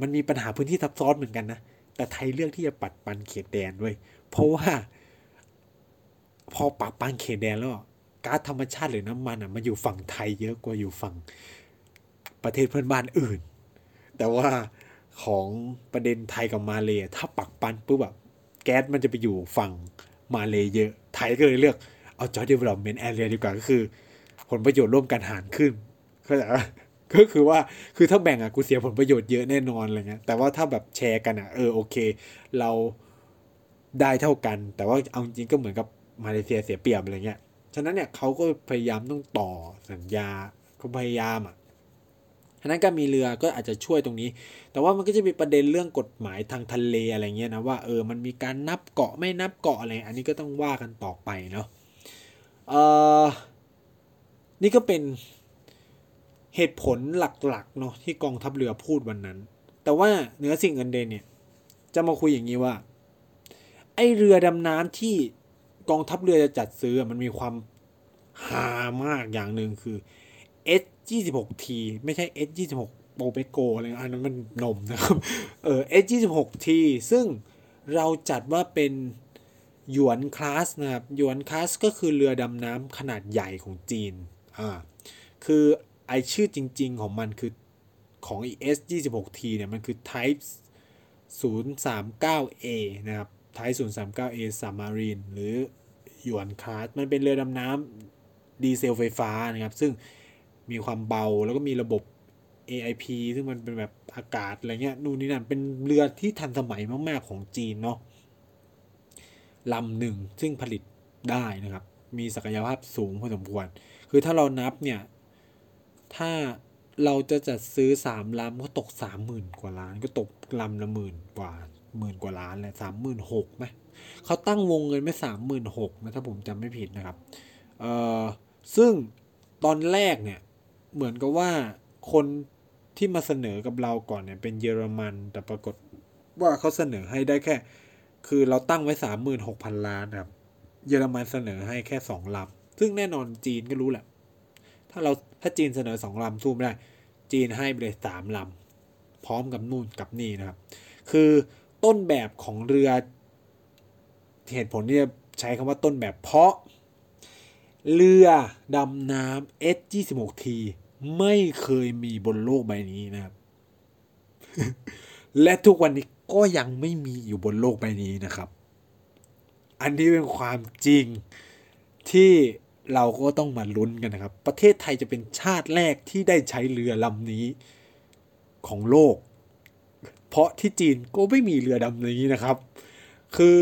มันมีปัญหาพื้นที่ซับซ้อนเหมือนกันนะ แต่ไทยเลือกที่จะปัดปันเขตแดนด้วย เพราะว่า พอปัดปันเขตแดนแล้ว ก๊าซธรรมชาติหรือน้ำมันอะมันอยู่ฝั่งไทยเยอะกว่าอยู่ฝั่งประเทศเพื่อนบ้านอื่น แต่ว่าของประเด็นไทยกับมาเลยถ้าปักปันปุ๊บแบบแก๊สมันจะไปอยู่ฝั่งมาเลยเยอะ ไทยก็เลยเลือกเอา Joint Development Area ดีกว่าก็คือ ผลประโยชน์ร่วมกันหารครึ่งเข้าใจก็คือว่าคือถ้าแบ่งอะกูเสียผลประโยชน์เยอะแน่นอนอะไรเงี้ยแต่ว่าถ้าแบบแชร์กันอะเออโอเค เราได้เท่ากัน แต่ว่าเอาจริงก็เหมือนกับมาเลเซียเสียเปรียบอะไรเงี้ย ฉะนั้นเนี่ยเขาก็พยายามต้องต่อสัญญาเขาพยายามอะฉะนั้นการมีเรือก็อาจจะช่วยตรงนี้ แต่ว่ามันก็จะมีประเด็นเรื่องกฎหมายทางทะเลอะไรเงี้ยนะว่าเออมันมีการนับเกาะไม่นับเกาะอะไรอันนี้ก็ต้องว่ากันต่อไปเนาะเออนี่ก็เป็นเหตุผลหลักๆเนาะที่กองทัพเรือพูดวันนั้น แต่ว่าเหนือสิ่งอื่นใดเนี่ยจะมาคุยอย่างนี้ว่า ไอเรือดำน้ำที่ กองทัพเรือจะจัดซื้อมันมีความหามากอย่างหนึ่งคือ S 2 6 T ไม่ใช่ S 2 6โปเปโกอะไรอันนั้นมันนมนะครับ เออ S 2 6 T ซึ่งเราจัดว่าเป็นหยวนคลาสนะครับหยวนคลาสก็คือเรือดำน้ำขนาดใหญ่ของจีน อ่า คือไอชื่อจริง ๆ ของมันคือของ S 2 6 T เนี่ย มันคือ Type 039A นะครับ Type 039A Submarine หรือ หยวนคลาสมันเป็นเรือดำน้ำดีเซลไฟฟ้านะครับ ซึ่งมีความเบาแล้วก็มีระบบ AIP ซึ่งมันเป็นแบบอากาศอะไรเงี้ยนู่นนี่นั่นเป็นเรือที่ทันสมัยมากๆของจีนเนาะลำหนึ่งซึ่งผลิตได้นะครับ มีศักยภาพสูงพอสมควร คือถ้าเรานับเนี่ย ถ้าเราจะจัดซื้อสามลำก็ตกสามหมื่นกว่าล้าน ก็ตกลำละหมื่นกว่าหมื่นกว่าล้านเลยสามหมื่นหกไหม เขาตั้งวงเงินไม่สามหมื่นหกนะถ้าผมจำไม่ผิดนะครับเอ่อซึ่งตอนแรกเนี่ยเหมือนกับว่าคนที่มาเสนอกับเราก่อนเนี่ยเป็นเยอรมันแต่ปรากฏว่าเขาเสนอให้ได้แค่ คือเราตั้งไว้สามหมื่นหกพันล้านครับเยอรมันเสนอให้แค่สองลำซึ่งแน่นอนจีนก็รู้แหละ ถ้าเราถ้าจีนเสนอสองลำสู้ไม่ได้ จีนให้ไปเลยสามลำพร้อมกับนู่นกับนี่นะครับ คือต้นแบบของเรือ เหตุผลที่จะใช้คำว่าต้นแบบเพราะ เรือดำน้ำ S26T ไม่เคยมีบนโลกใบนี้นะครับ และทุกวันนี้ก็ยังไม่มีอยู่บนโลกใบนี้นะครับ อันนี้เป็นความจริงที่เราก็ต้องมาลุ้นกันนะครับ ประเทศไทยจะเป็นชาติแรกที่ได้ใช้เรือลำนี้ของโลก เพราะที่จีนก็ไม่มีเรือดำนี้นะครับ คือ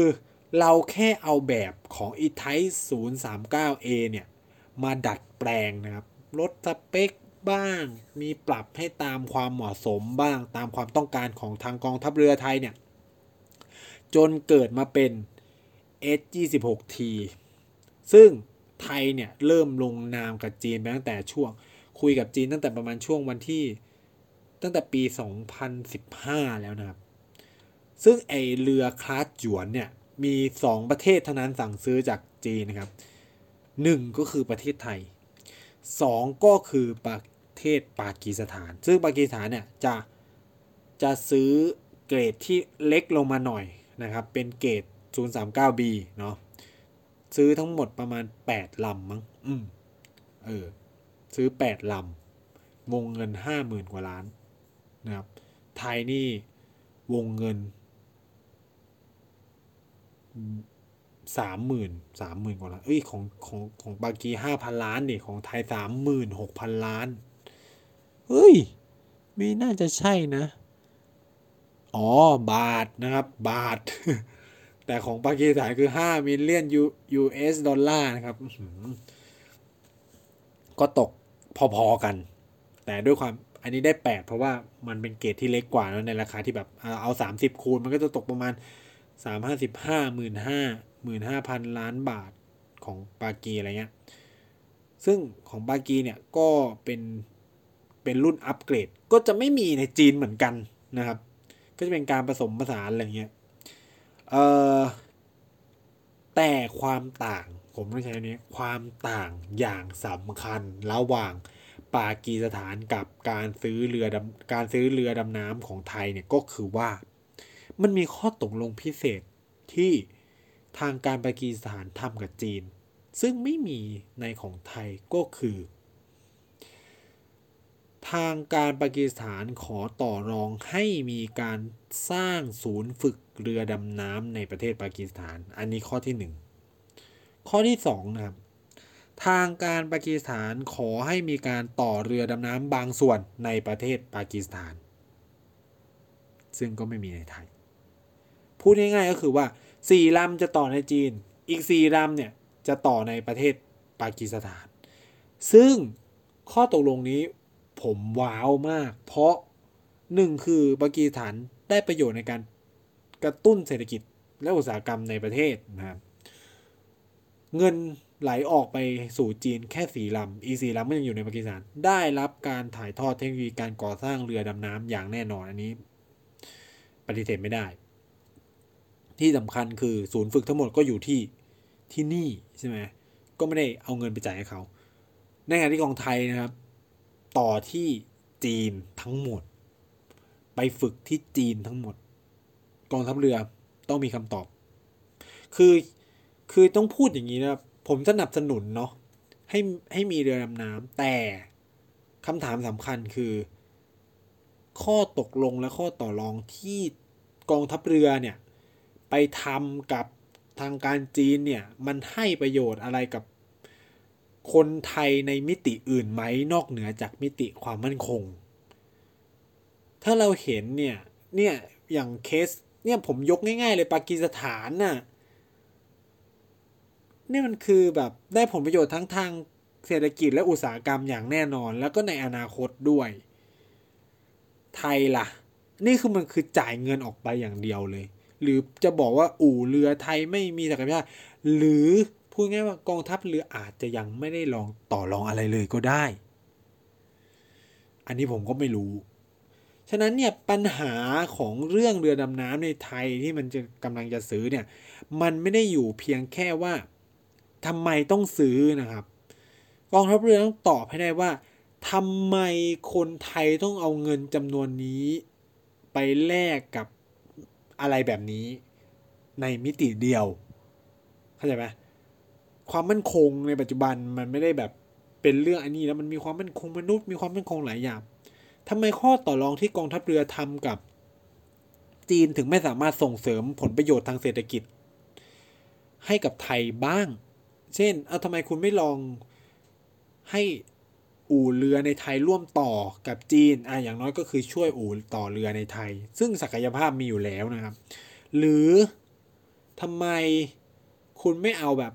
เราแค่เอาแบบของ e t y p e 039A เนี่ย มาดัดแปลงนะครับ ลดสเปคบ้าง มีปรับให้ตามความเหมาะสมบ้าง ตามความต้องการของทางกองทัพเรือไทยเนี่ย จนเกิดมาเป็น S26T ซึ่งไทยเนี่ยเริ่มลงนามกับจีนไปตั้งแต่ช่วง คุยกับจีนตั้งแต่ประมาณช่วงวันที่ตั้งแต่ปี 2015 แล้วนะครับ ซึ่งไอเรือคลาสหยวนเนี่ย มี 2 ประเทศเท่านั้นสั่งซื้อจากจีนนะครับ 1 ก็คือประเทศไทย 2 ก็คือประเทศปากีสถาน ซึ่งปากีสถานเนี่ยจะจะซื้อเกรดที่เล็กลงมาหน่อยนะครับ เป็นเกรด 039B เนาะซื้อทั้งหมดประมาณ 8 ลำมั้ง อืม เออ ซื้อ 8 ลำ วงเงิน 50,000 กว่าล้านนะครับ ไทยนี่วงเงิน สามหมื่นสามหมื่นกว่าล้านเอ้ยของของของปากีห้าพันล้านนี่ของไทยสามหมื่นหกพันล้านเฮ้ยไม่น่าจะใช่นะ อ๋อบาทนะครับ บาท แต่ของปากีสถานคือห้า million U US dollar นะครับ ก็ตกพอๆกัน แต่ด้วยความอันนี้ได้8เพราะว่ามันเป็นเกรดที่เล็กกว่าแล้วในราคาที่แบบเอา30คูณมันก็จะตกประมาณ 3 5 5 1 5 1 5พันล้านบาทของปากีอะไรเงี้ย ซึ่งของปากีเนี่ยก็เป็นเป็นรุ่นอัปเกรด ก็จะไม่มีในจีนเหมือนกันนะครับ ก็จะเป็นการผสมผสานอะไรเงี้ย เอ่อ แต่ความต่าง ผมต้องใช้นี้ ความต่างอย่างสำคัญระหว่างปากีสถานกับการซื้อเรือดำการซื้อเรือดำน้ำของไทยเนี่ยก็คือว่า มันมีข้อตกลงพิเศษที่ทางการปากีสถานทำกับจีน ซึ่งไม่มีในของไทยก็คือ ทางการปากีสถานขอต่อรองให้มีการสร้างศูนย์ฝึกเรือดำน้ำในประเทศปากีสถาน อันนี้ข้อที่ 1 ข้อที่ 2 นะครับ ทางการปากีสถานขอให้มีการต่อเรือดำน้ำบางส่วนในประเทศปากีสถาน ซึ่งก็ไม่มีในไทย พูดง่ายๆก็คือว่า 4ลำจะต่อในจีน อีก 4ลำเนี่ยจะต่อในประเทศปากีสถาน ซึ่งข้อตกลงนี้ผมว้าวมาก เพราะหนึ่งคือปากีสถานได้ประโยชน์ในการกระตุ้นเศรษฐกิจและอุตสาหกรรมในประเทศนะครับเงินไหลออกไปสู่จีนแค่สีลำ อีสีลำก็ยังอยู่ในปากีสถาน ได้รับการถ่ายทอดเทคโนโลยีการก่อสร้างเรือดำน้ำอย่างแน่นอนอันนี้ ปฏิเสธไม่ได้ ที่สำคัญคือศูนย์ฝึกทั้งหมดก็อยู่ที่ที่นี่ใช่ไหมก็ไม่ได้เอาเงินไปจ่ายให้เขาในขณะที่กองไทยนะครับ ต่อที่จีนทั้งหมด ไปฝึกที่จีนทั้งหมด กองทัพเรือต้องมีคำตอบ คือคือต้องพูดอย่างนี้นะครับผมสนับสนุนเนาะให้ให้มีเรือดำน้ำแต่คำถามสำคัญคือ ข้อตกลงและข้อต่อรองที่กองทัพเรือเนี่ย ไปทำกับทางการจีนเนี่ย มันให้ประโยชน์อะไรกับคนไทยในมิติอื่นไหมนอกเหนือจากมิติความมั่นคง ถ้าเราเห็นเนี่ย เนี่ย อย่างเคส เนี่ยผมยกง่าย ๆ เลยปากีสถานน่ะนี่มันคือแบบได้ผลประโยชน์ทั้งทางเศรษฐกิจและอุตสาหกรรมอย่างแน่นอน แล้วก็ในอนาคตด้วย ไทยล่ะ นี่คือมันคือจ่ายเงินออกไปอย่างเดียวเลย หรือจะบอกว่าอู่เรือไทยไม่มีศักยภาพหรือพูดง่ายว่ากองทัพเรืออาจจะยังไม่ได้ลองต่อรองอะไรเลยก็ได้ อันนี้ผมก็ไม่รู้ ฉะนั้นเนี่ยปัญหาของเรื่องเรือดำน้ำในไทยที่มันจะกำลังจะซื้อเนี่ยมันไม่ได้อยู่เพียงแค่ว่าทำไมต้องซื้อนะครับ กองทัพเรือต้องตอบให้ได้ว่าทำไมคนไทยต้องเอาเงินจำนวนนี้ ไปแลกกับ อะไรแบบนี้ในมิติเดียว เข้าใจไหมความมั่นคงในปัจจุบันมันไม่ได้แบบเป็นเรื่องอันนี้แล้วมันมีความมั่นคงมนุษย์มีความมั่นคงหลายอย่างทำไมข้อต่อรองที่กองทัพเรือทำกับจีนถึงไม่สามารถส่งเสริมผลประโยชน์ทางเศรษฐกิจ ให้กับไทยบ้าง เช่น เอาทำไมคุณไม่ลองให้ อู่เรือในไทยร่วมต่อกับจีนอะอย่างน้อยก็คือช่วยอู่ต่อเรือในไทย ซึ่งศักยภาพมีอยู่แล้วนะครับ หรือทำไมคุณไม่เอาแบบ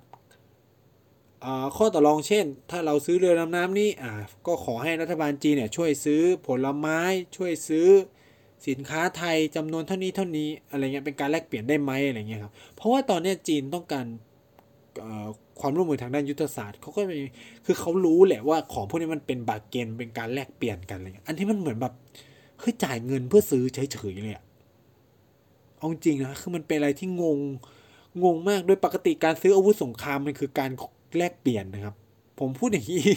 ข้อต่อรองเช่น ถ้าเราซื้อเรือดำน้ำนี่อ่าก็ขอให้รัฐบาลจีนเนี่ยช่วยซื้อผลไม้ช่วยซื้อสินค้าไทยจำนวนเท่านี้เท่านี้อะไรเงี้ยเป็นการแลกเปลี่ยนได้ไหมอะไรเงี้ยครับเพราะว่าตอนนี้จีนต้องการ ความร่วมมือทางด้านยุทธศาสตร์เขาก็มีคือเขารู้แหละว่าของพวกนี้มันเป็นบาเกนเป็นการแลกเปลี่ยนกันอะไรเงี้ยอันที่มันเหมือนแบบเฮ้ยจ่ายเงินเพื่อซื้อเฉยๆเลยอะเอาจริงนะคือมันเป็นอะไรที่งงงงมากโดยปกติการซื้ออาวุธสงครามมันคือการแลกเปลี่ยนนะครับ ผมพูดอย่างนี้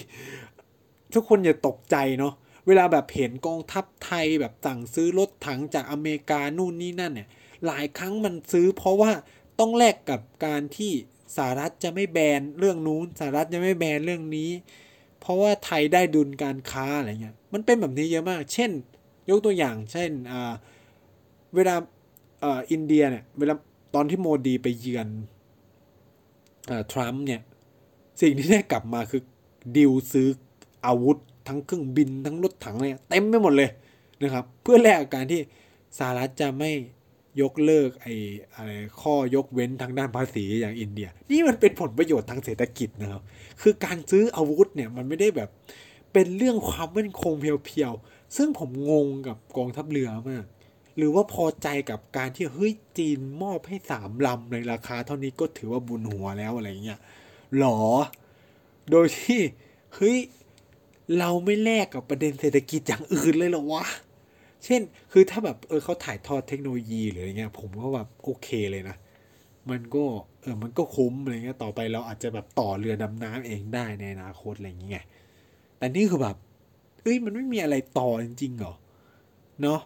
ทุกคนอย่าตกใจเนาะเวลาแบบเห็นกองทัพไทยแบบสั่งซื้อรถถังจากอเมริกานู่นนี่นั่นเนี่ย หลายครั้งมันซื้อเพราะว่าต้องแลกกับการที่ สหรัฐจะไม่แบนเรื่องนู้นสหรัฐจะไม่แบนเรื่องนี้ เพราะว่าไทยได้ดุลการค้าอะไรเงี้ยมันเป็นแบบนี้เยอะมาก เช่น ยกตัวอย่างเช่นเวลาอินเดียเนี่ยเวลาตอนที่โมดีไปเยือนทรัมป์เนี่ยสิ่งที่ได้กลับมาคือดิวซื้ออาวุธทั้งเครื่องบินทั้งรถถังเนี่ยเต็มไปหมดเลยนะครับ เพื่อแลกกับการที่สหรัฐจะไม่ ยกเลิกไอ้อะไรข้อยกเว้นทางด้านภาษีอย่างอินเดีย นี่มันเป็นผลประโยชน์ทางเศรษฐกิจนะครับ คือการซื้ออาวุธเนี่ยมันไม่ได้แบบเป็นเรื่องความมั่นคงเพียวๆ ซึ่งผมงงกับกองทัพเรือมาก หรือว่าพอใจกับการที่เฮ้ยจีนมอบให้สามลำในราคาเท่านี้ก็ถือว่าบุญหัวแล้วอะไรเงี้ยหรอ โดยที่เฮ้ยเราไม่แลกกับประเด็นเศรษฐกิจอย่างอื่นเลยเหรอวะ เช่น คือถ้าแบบเออเขาถ่ายทอดเทคโนโลยีหรืออะไรเงี้ยผมก็แบบโอเคเลยนะ มันก็เออมันก็คุ้มอะไรเงี้ยต่อไปเราอาจจะแบบต่อเรือดำน้ำเองได้ในอนาคตอะไรอย่างเงี้ยแต่นี่คือแบบเอ้ยมันไม่มีอะไรต่อจริงๆหรอเนาะ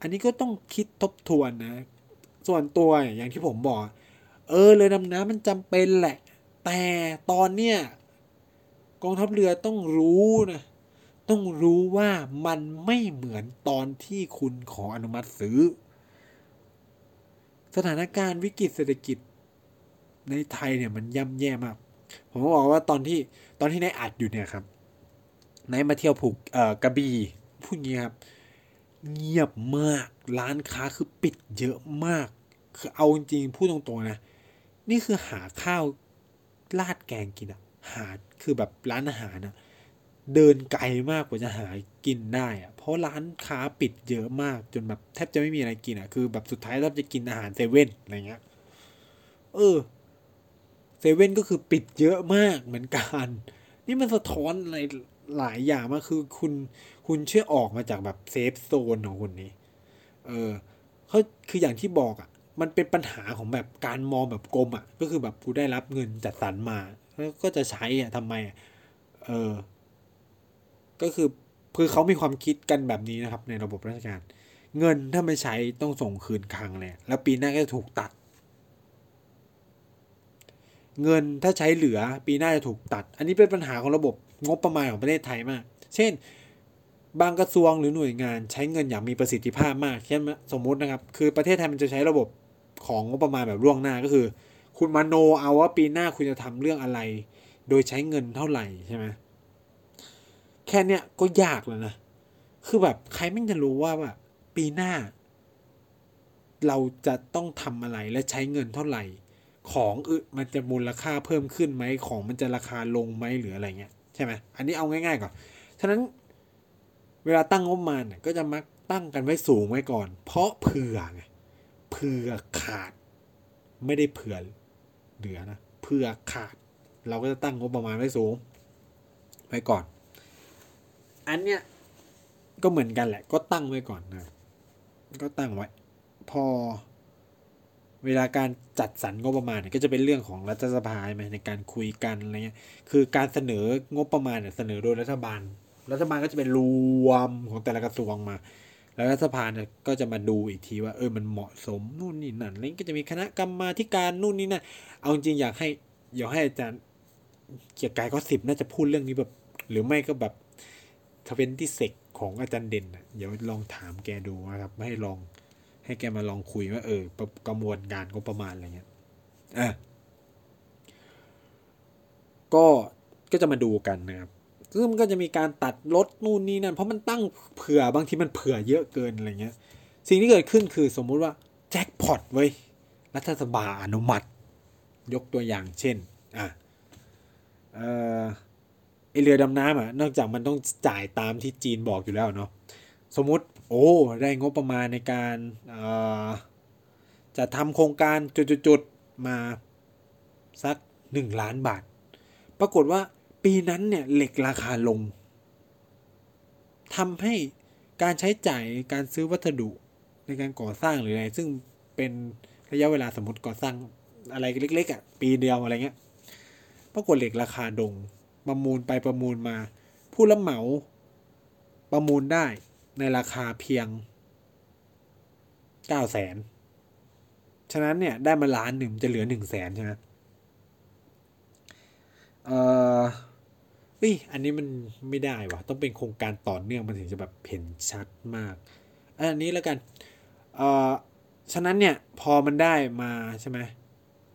อันนี้ก็ต้องคิดทบทวนนะ ส่วนตัวอย่างที่ผมบอก เออเรือดำน้ำมันจำเป็นแหละ แต่ตอนเนี้ยกองทัพเรือต้องรู้นะ ต้องรู้ว่ามันไม่เหมือนตอนที่คุณขออนุมัติซื้อ สถานการณ์วิกฤตเศรษฐกิจในไทยเนี่ยมันย่ำแย่มาก ผมก็บอกว่าตอนที่ตอนที่นายอัดอยู่เนี่ยครับนายมาเที่ยวผูกเอ่อกระบี่พูดงี้ครับ เงียบมากร้านค้าคือปิดเยอะมาก คือเอาจริงพูดตรงๆนะ นี่คือหาข้าวลาดแกงกินอะหาคือแบบร้านอาหารนะ เดินไกลมากกว่าจะหากินได้อะเพราะร้านค้าปิดเยอะมากจนแบบแทบจะไม่มีอะไรกินอะคือแบบสุดท้ายเราจะกินอาหารเซเว่นอะไรเงี้ย เออเซเว่นก็คือปิดเยอะมากเหมือนกัน นี่มันสะท้อนอะไรหลายอย่างมากคือคุณคุณเชื่อออกมาจากแบบเซฟโซนของคุณนี้ เออเขาคืออย่างที่บอกอะ่ะ มันเป็นปัญหาของแบบการมองแบบกลมอะ่ะ ก็คือแบบกูได้รับเงินจัดสรรมา แล้วก็จะใช้อะ่ะทำไมอะเออ ก็คือคือเขามีความคิดกันแบบนี้นะครับ ในระบบราชการ เงินถ้าไม่ใช้ต้องส่งคืนคลังเลยแล้วปีหน้าก็จะถูกตัด เงินถ้าใช้เหลือปีหน้าจะถูกตัด อันนี้เป็นปัญหาของระบบงบประมาณของประเทศไทยมาก เช่น บางกระทรวงหรือหน่วยงานใช้เงินอย่างมีประสิทธิภาพมากเช่นสมมุตินะครับ คือประเทศไทยมันจะใช้ระบบของงบประมาณแบบล่วงหน้าก็คือ คุณมาโนเอาว่าปีหน้าคุณจะทำเรื่องอะไร โดยใช้เงินเท่าไหร่ใช่ไหม ค่เนี้ยก็ยากแล้วนะ คือแบบใครไม่จะรู้ว่าแบบปีหน้า เราจะต้องทำอะไรและใช้เงินเท่าไหร่ ของอึมันจะมูลค่าเพิ่มขึ้นไหมของมันจะราคาลงไหมหรืออะไรเงี้ยใช่ไหมอันนี้เอาง่ายๆก่อน ฉะนั้นเวลาตั้งงบประมาณเนี่ยก็จะมักตั้งกันไว้สูงไว้ก่อน เพราะเผื่อไงเผื่อขาด ไม่ได้เผื่อเหลือนะเผื่อขาด เราก็จะตั้งงบประมาณไว้สูง ไว้ก่อน อันเนี้ยก็เหมือนกันแหละ ก็ตั้งไว้ก่อนนะก็ตั้งไว้ พอ เวลาการจัดสรรงบประมาณเนี่ยก็จะเป็นเรื่องของรัฐสภาใช่ไหมในการคุยกันอะไรเงี้ยคือการเสนองบประมาณเนี่ยเสนอโดยรัฐบาล รัฐบาลก็จะเป็นรวมของแต่ละกระทรวงมา แล้วรัฐสภาเนี่ยก็จะมาดูอีกทีว่าเออมันเหมาะสมนู่นนี่นั่นแล้วก็จะมีคณะกรรมาการนู่นนี่นั่นเอาจริงอยากให้อยากให้อาจารย์เกียรติกายก็สิบน่าจะพูดเรื่องนี้แบบ หรือไม่ก็แบบ ทเวนตี้เซกของอาจารย์เด่นเดี๋ยวลองถามแกดูนะครับให้ลองให้แกมาลองคุยว่าเออกระบวนการงบประมาณอะไรเงี้ยอะก็ก็จะมาดูกันนะครับซึ่งมันก็จะมีการตัดลดนู่นนี่นั่นเพราะมันตั้งเผื่อบางทีมันเผื่อเยอะเกินอะไรเงี้ย สิ่งที่เกิดขึ้นคือสมมุติว่าแจ็คพอตเว้ยรัฐสภาอนุมัติ ยกตัวอย่างเช่นอะเอ่อ ไอเรือดำน้ำอะนอกจากมันต้องจ่ายตามที่จีนบอกอยู่แล้วเนาะสมมุติโอ้ได้งบประมาณในการจะทำโครงการจุดๆมาสักหนึ่งล้านบาท ปรากฏว่าปีนั้นเนี่ยเหล็กราคาลงทำให้การใช้จ่ายการซื้อวัสดุในการก่อสร้างหรืออะไรซึ่งเป็นระยะเวลาสมมติก่อสร้างอะไรเล็กๆอะ่ะปีเดียวอะไรเงี้ยปรากฏเหล็กราคาดง ประมูลไปประมูลมา ผู้รับเหมาประมูลได้ในราคาเพียงเก้าแสนฉะนั้นเนี่ยได้มาล้านหนึ่งจะเหลือหนึ่งแสนใช่ไหมเอ่อเฮ้ยอันนี้มันไม่ได้วะต้องเป็นโครงการต่อเนื่องมันถึงจะแบบเห็นชัดมาก อันนี้แล้วกันเอ่อฉะนั้นเนี่ยพอมันได้มาใช่ไหม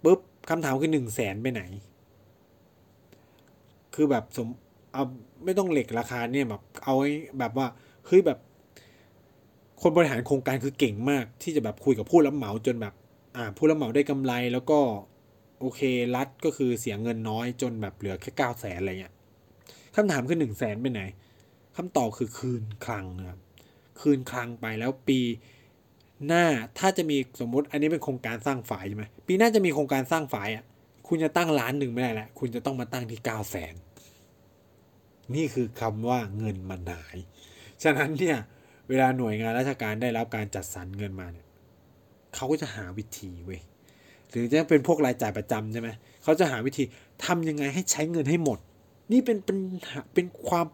ปุ๊บคำถามคือหนึ่งแสนไปไหน คือแบบสมเอาไม่ต้องเหล็กราคาเนี่ยแบบเอาไว้แบบว่าเฮ้ยแบบ คนบริหารโครงการคือเก่งมาก ที่จะแบบคุยกับผู้รับเหมาจนแบบ อ่า ผู้รับเหมาได้กำไรแล้วก็ โอเครัฐก็คือเสียเงินน้อยจนแบบเหลือแค่เก้าแสนอะไรเงี้ยคำถามคือหนึ่งแสนไปไหนคำตอบคือคืนคลังนะครับคืนคลังไปแล้วปีหน้าถ้าจะมีสมมติอันนี้เป็นโครงการสร้างฝายใช่ไหมปีหน้าจะมีโครงการสร้างฝายอะคุณจะตั้งล้านหนึ่งไม่ได้แหละคุณจะต้องมาตั้งที่เก้าแสน นี่คือคำว่าเงินมันหาย ฉะนั้นเนี่ยเวลาหน่วยงานราชการได้รับการจัดสรรเงินมาเนี่ยเขาก็จะหาวิธีเว้ยหรือจะเป็นพวกรายจ่ายประจำใช่ไหมเขาจะหาวิธีทำยังไงให้ใช้เงินให้หมด นี่เป็นปัญหาเป็นความ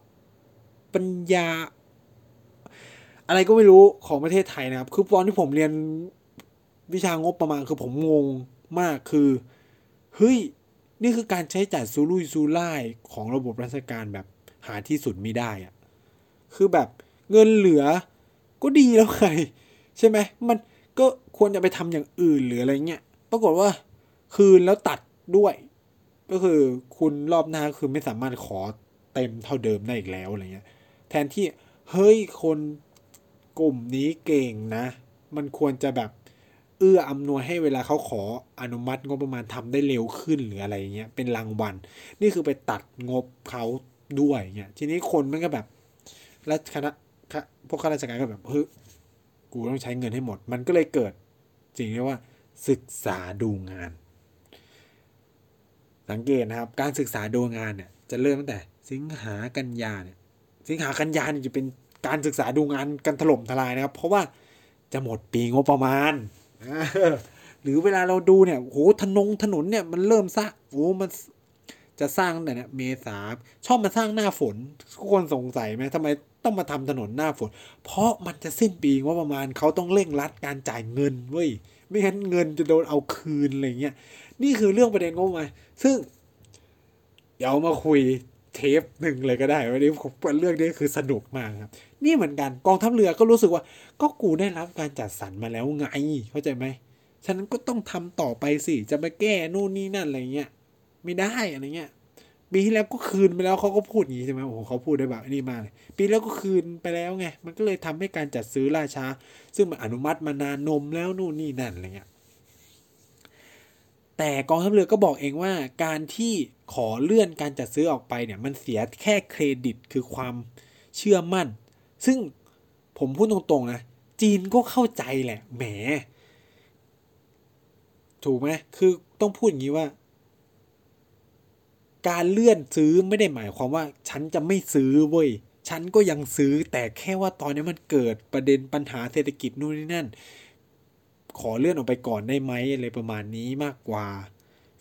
ปัญญา อะไรก็ไม่รู้ของประเทศไทยนะครับ คือตอนที่ผมเรียนวิชางบประมาณคือผมงงมากคือเฮ้ยนี่คือการใช้จ่ายซูรุ่ยซูร่ายของระบบราชการแบบ หาที่สุดไม่ได้อะคือแบบเงินเหลือก็ดีแล้วไงใช่ไหมมันก็ควรจะไปทำอย่างอื่นหรืออะไรเงี้ยปรากฏว่าคืนแล้วตัดด้วย ก็คือคุณรอบหน้าคือไม่สามารถขอเต็มเท่าเดิมได้อีกแล้วอะไรเงี้ย แทนที่เฮ้ยคนกลุ่มนี้เก่งนะ มันควรจะแบบเอื้ออำนวยให้เวลาเขาขออนุมัติงบประมาณทำได้เร็วขึ้นหรืออะไรเงี้ยเป็นรางวัล นี่คือไปตัดงบเขา ด้วยเงี้ยทีนี้คนมันก็แบบ แล้วคณะพวกข้าราชการก็แบบเฮ้ยกูต้องใช้เงินให้หมด มันก็เลยเกิดสิ่งที่ว่าศึกษาดูงาน สังเกตนะครับ การศึกษาดูงานเนี่ย จะเริ่มตั้งแต่ สิงหากันยาเนี่ย สิงหากันยาเนี่ยจะเป็นการศึกษาดูงานกันถล่มทลายนะครับ เพราะว่าจะหมดปีงบประมาณหรือเวลาเราดูเนี่ยโหถนนถนนเนี่ยมันเริ่มสร้างโอ้มัน จะสร้างแต่เนี่ยเมษาชอบมาสร้างหน้าฝนทุกคนสงสัยไหมทำไมต้องมาทำถนนหน้าฝน เพราะมันจะสิ้นปีงบประมาณเขาต้องเร่งรัดการจ่ายเงินเว้ยไม่งั้นเงินจะโดนเอาคืนอะไรเงี้ยนี่คือเรื่องประเด็นงบประมาณซึ่งเดี๋ยวมาคุยเทปหนึ่งเลยก็ได้วันนี้ผมเรื่องนี้คือสนุกมากครับ นี่เหมือนกันกองทัพเรือก็รู้สึกว่า ก็กูได้รับการจัดสรรมาแล้วไงเข้าใจไหมฉะนั้นก็ต้องทำต่อไปสิจะมาแก้นู่นนี่นั่นอะไรเงี้ย ไม่ได้อะไรเงี้ยปีที่แล้วก็คืนไปแล้วเขาก็พูดอย่างนี้ใช่ไหมโอ้โหเขาพูดได้แบบนี่มากเลยปีแล้วก็คืนไปแล้วไงมันก็เลยทำให้การจัดซื้อล่าช้า ซึ่งมันอนุมัติมานานนมแล้วนู่นนี่นั่นอะไรเงี้ยแต่กองทัพเรือก็บอกเองว่าการที่ขอเลื่อนการจัดซื้อออกไปเนี่ยมันเสียแค่เครดิตคือความเชื่อมั่น ซึ่งผมพูดตรงๆนะจีนก็เข้าใจแหละแหม ถูกไหมคือต้องพูดอย่างนี้ว่า การเลื่อนซื้อไม่ได้หมายความว่าฉันจะไม่ซื้อเว้ยฉันก็ยังซื้อแต่แค่ว่าตอนนี้มันเกิดประเด็นปัญหาเศรษฐกิจนู่นนี่นั่น ขอเลื่อนออกไปก่อนได้ไหมอะไรประมาณนี้มากกว่า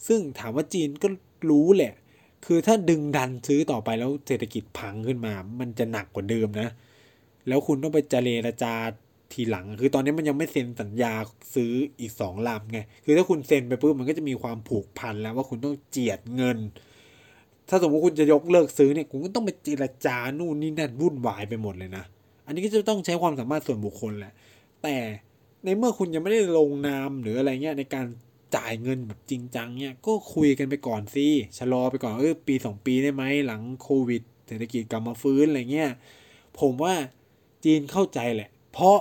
ซึ่งถามว่าจีนก็รู้แหละ คือถ้าดึงดันซื้อต่อไปแล้วเศรษฐกิจพังขึ้นมา มันจะหนักกว่าเดิมนะ แล้วคุณต้องไปเจรจาทีหลัง คือตอนนี้มันยังไม่เซ็นสัญญาซื้ออีกสองลำไง คือถ้าคุณเซ็นไปปุ๊บมันก็จะมีความผูกพันแล้วว่าคุณต้องเจียดเงิน ถ้าสมมติคุณจะยกเลิกซื้อเนี่ยคุณก็ต้องไปเจรจานู่นนี่นั่นวุ่นวายไปหมดเลยนะ อันนี้ก็จะต้องใช้ความสามารถส่วนบุคคลแหละ แต่ในเมื่อคุณยังไม่ได้ลงนามหรืออะไรเงี้ยในการจ่ายเงินแบบจริงจังเนี่ยก็คุยกันไปก่อนสิชะลอไปก่อนเออปีสองปีได้ไหมหลังโควิด เศรษฐกิจกลับมาฟื้นอะไรเงี้ยผมว่าจีนเข้าใจแหละ เพราะ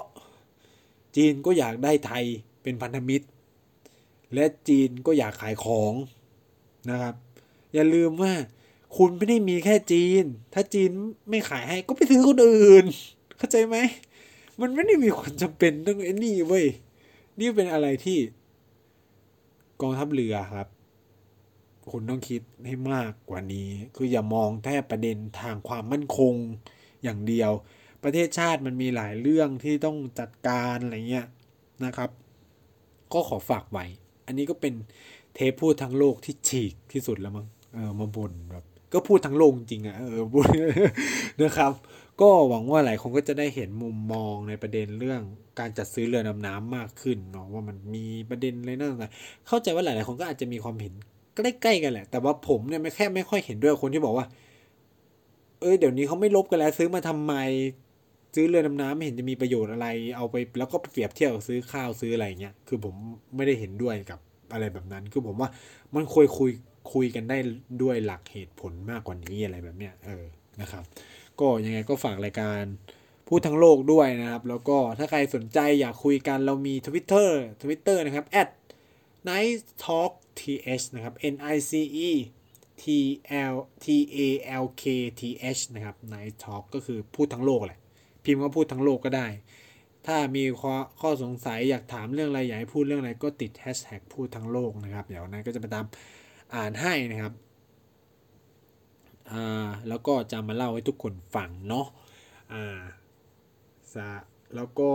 จีนก็อยากได้ไทยเป็นพันธมิตร และจีนก็อยากขายของนะครับ อย่าลืมว่า คุณไม่ได้มีแค่จีน ถ้าจีนไม่ขายให้ก็ไปซื้อคนอื่น เข้าใจไหม มันไม่ได้มีความจำเป็นต้องไอ้นี่เว้ย นี่เป็นอะไรที่ กองทัพเรือครับ คุณต้องคิดให้มากกว่านี้ คืออย่ามองแค่ประเด็นทางความมั่นคงอย่างเดียว ประเทศชาติมันมีหลายเรื่องที่ต้องจัดการอะไรเงี้ยนะครับ ก็ขอฝากไว้ อันนี้ก็เป็นเทปพูดทั้งโลกที่ฉีกที่สุดแล้วมั้ง เออ มาบ่นแบบ ก็พูดทั้งโลกจริงอะเออนะครับ ก็หวังว่าหลายคนก็จะได้เห็นมุมมองในประเด็นเรื่องการจัดซื้อเรือดำน้ำมากขึ้นเนาะว่ามันมีประเด็นอะไรนั่นอะไรเข้าใจว่าหลายๆคนก็อาจจะมีความเห็นใกล้ๆกันแหละ แต่ว่าผมเนี่ยไม่แค่ไม่ค่อยเห็นด้วยคนที่บอกว่า เออเดี๋ยวนี้เขาไม่ลบกันแล้วซื้อมาทำไมซื้อเรือดำน้ำไม่เห็นจะมีประโยชน์อะไร เอาไปแล้วก็เปรียบเทียบซื้อข้าวซื้ออะไรเงี้ย คือผมไม่ได้เห็นด้วยกับอะไรแบบนั้น คือผมว่ามันคุยคุย คุยกันได้ด้วยหลักเหตุผลมากกว่านี้อะไรแบบเนี้ยเออนะครับ ก็ยังไงก็ฝากรายการพูดทั้งโลกด้วยนะครับ แล้วก็ถ้าใครสนใจอยากคุยกันเรามี Twitter Twitter นะครับ at nice talk th นะครับ n i c e t l t a l k t h นะครับ nice talk ก็คือพูดทั้งโลกแหละ พิมพ์ว่าพูดทั้งโลกก็ได้ ถ้ามีข้อข้อสงสัยอยากถามเรื่องอะไรอยากให้พูดเรื่องอะไรก็ติดแฮชแท็กพูดทั้งโลกนะครับ เดี๋ยวนายก็จะไปตาม อ่านให้นะครับอ่าแล้วก็จะมาเล่าให้ทุกคนฟังเนาะอ่าสะแล้วก็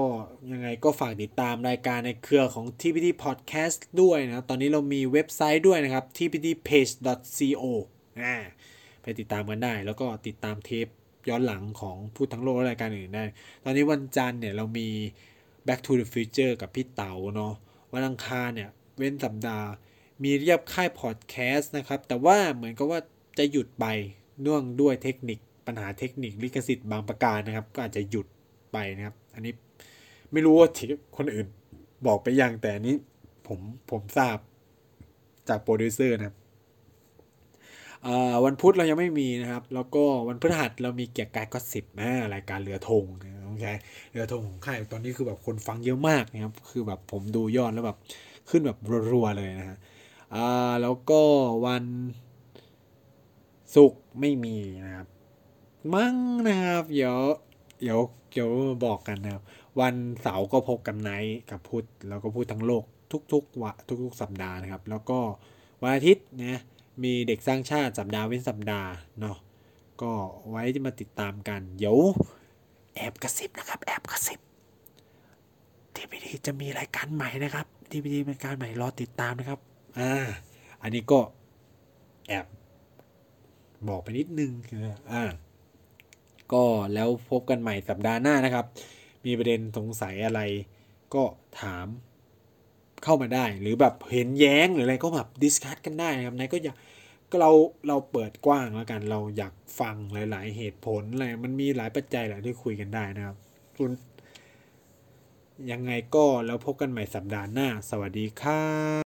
ยังไงก็ฝากติดตามรายการในเครือของ TPT Podcast ด้วยนะ ตอนนี้เรามีเว็บไซต์ด้วยนะครับ tptpage.co อ่าไปติดตามกันได้ แล้วก็ติดตามเทปย้อนหลังของพูดทั้งโลกและรายการอื่นได้ ตอนนี้วันจันทร์เนี่ยเรามี Back to the Future กับพี่เต๋าเนาะ วันอังคารเนี่ย เว้นสัปดาห์ มีเลียบค่ายพอดแคสต์นะครับ แต่ว่าเหมือนกับว่าจะหยุดไปเนื่องด้วยเทคนิคปัญหาเทคนิคลิขสิทธิ์บางประการนะครับ ก็อาจจะหยุดไปนะครับ อันนี้ไม่รู้ว่าที่คนอื่นบอกไปยังแต่นี้ผมผมทราบจากโปรดิวเซอร์นะวันพุธเรายังไม่มีนะครับ แล้วก็วันพฤหัสเรามีเกียกกาย gossip นะรายการเรือธงโอเคเรือธงของค่ายตอนนี้คือแบบคนฟังเยอะมากนะครับ คือแบบผมดูยอดแล้วแบบขึ้นแบบรัวๆเลยนะฮะ อ่าแล้วก็วันศุกร์ไม่มีนะครับ มั้งนะครับ เดี๋ยวเดี๋ยวเดี๋ยวมาบอกกันนะครับ วันเสาร์ก็พบกันไนท์กับพุธแล้วก็พูดทั้งโลกทุกๆวะทุกๆ สัปดาห์นะครับ แล้วก็วันอาทิตย์นะมีเด็กสร้างชาติสัปดาห์เว้นสัปดาห์เนาะก็ไว้จะมาติดตามกัน เดี๋ยวแอบกระซิบนะครับ แอบกระซิบทีพีดีจะมีรายการใหม่นะครับทีพีดีเป็นการใหม่รอติดตามนะครับ อ่าอันนี้ก็แอบบอกไปนิดนึงนะอ่าก็แล้วพบกันใหม่สัปดาห์หน้านะครับ มีประเด็นสงสัยอะไรก็ถามเข้ามาได้ หรือแบบเห็นแย้งหรืออะไรก็แบบ discuss กันได้นะครับนายก็อยากก็เราเราเปิดกว้างแล้วกัน เราอยากฟังหลาย ๆ เหตุผลอะไรมันมีหลายปัจจัยแหละที่คุยกันได้นะครับคุณยังไงก็แล้วพบกันใหม่สัปดาห์หน้า สวัสดีครับ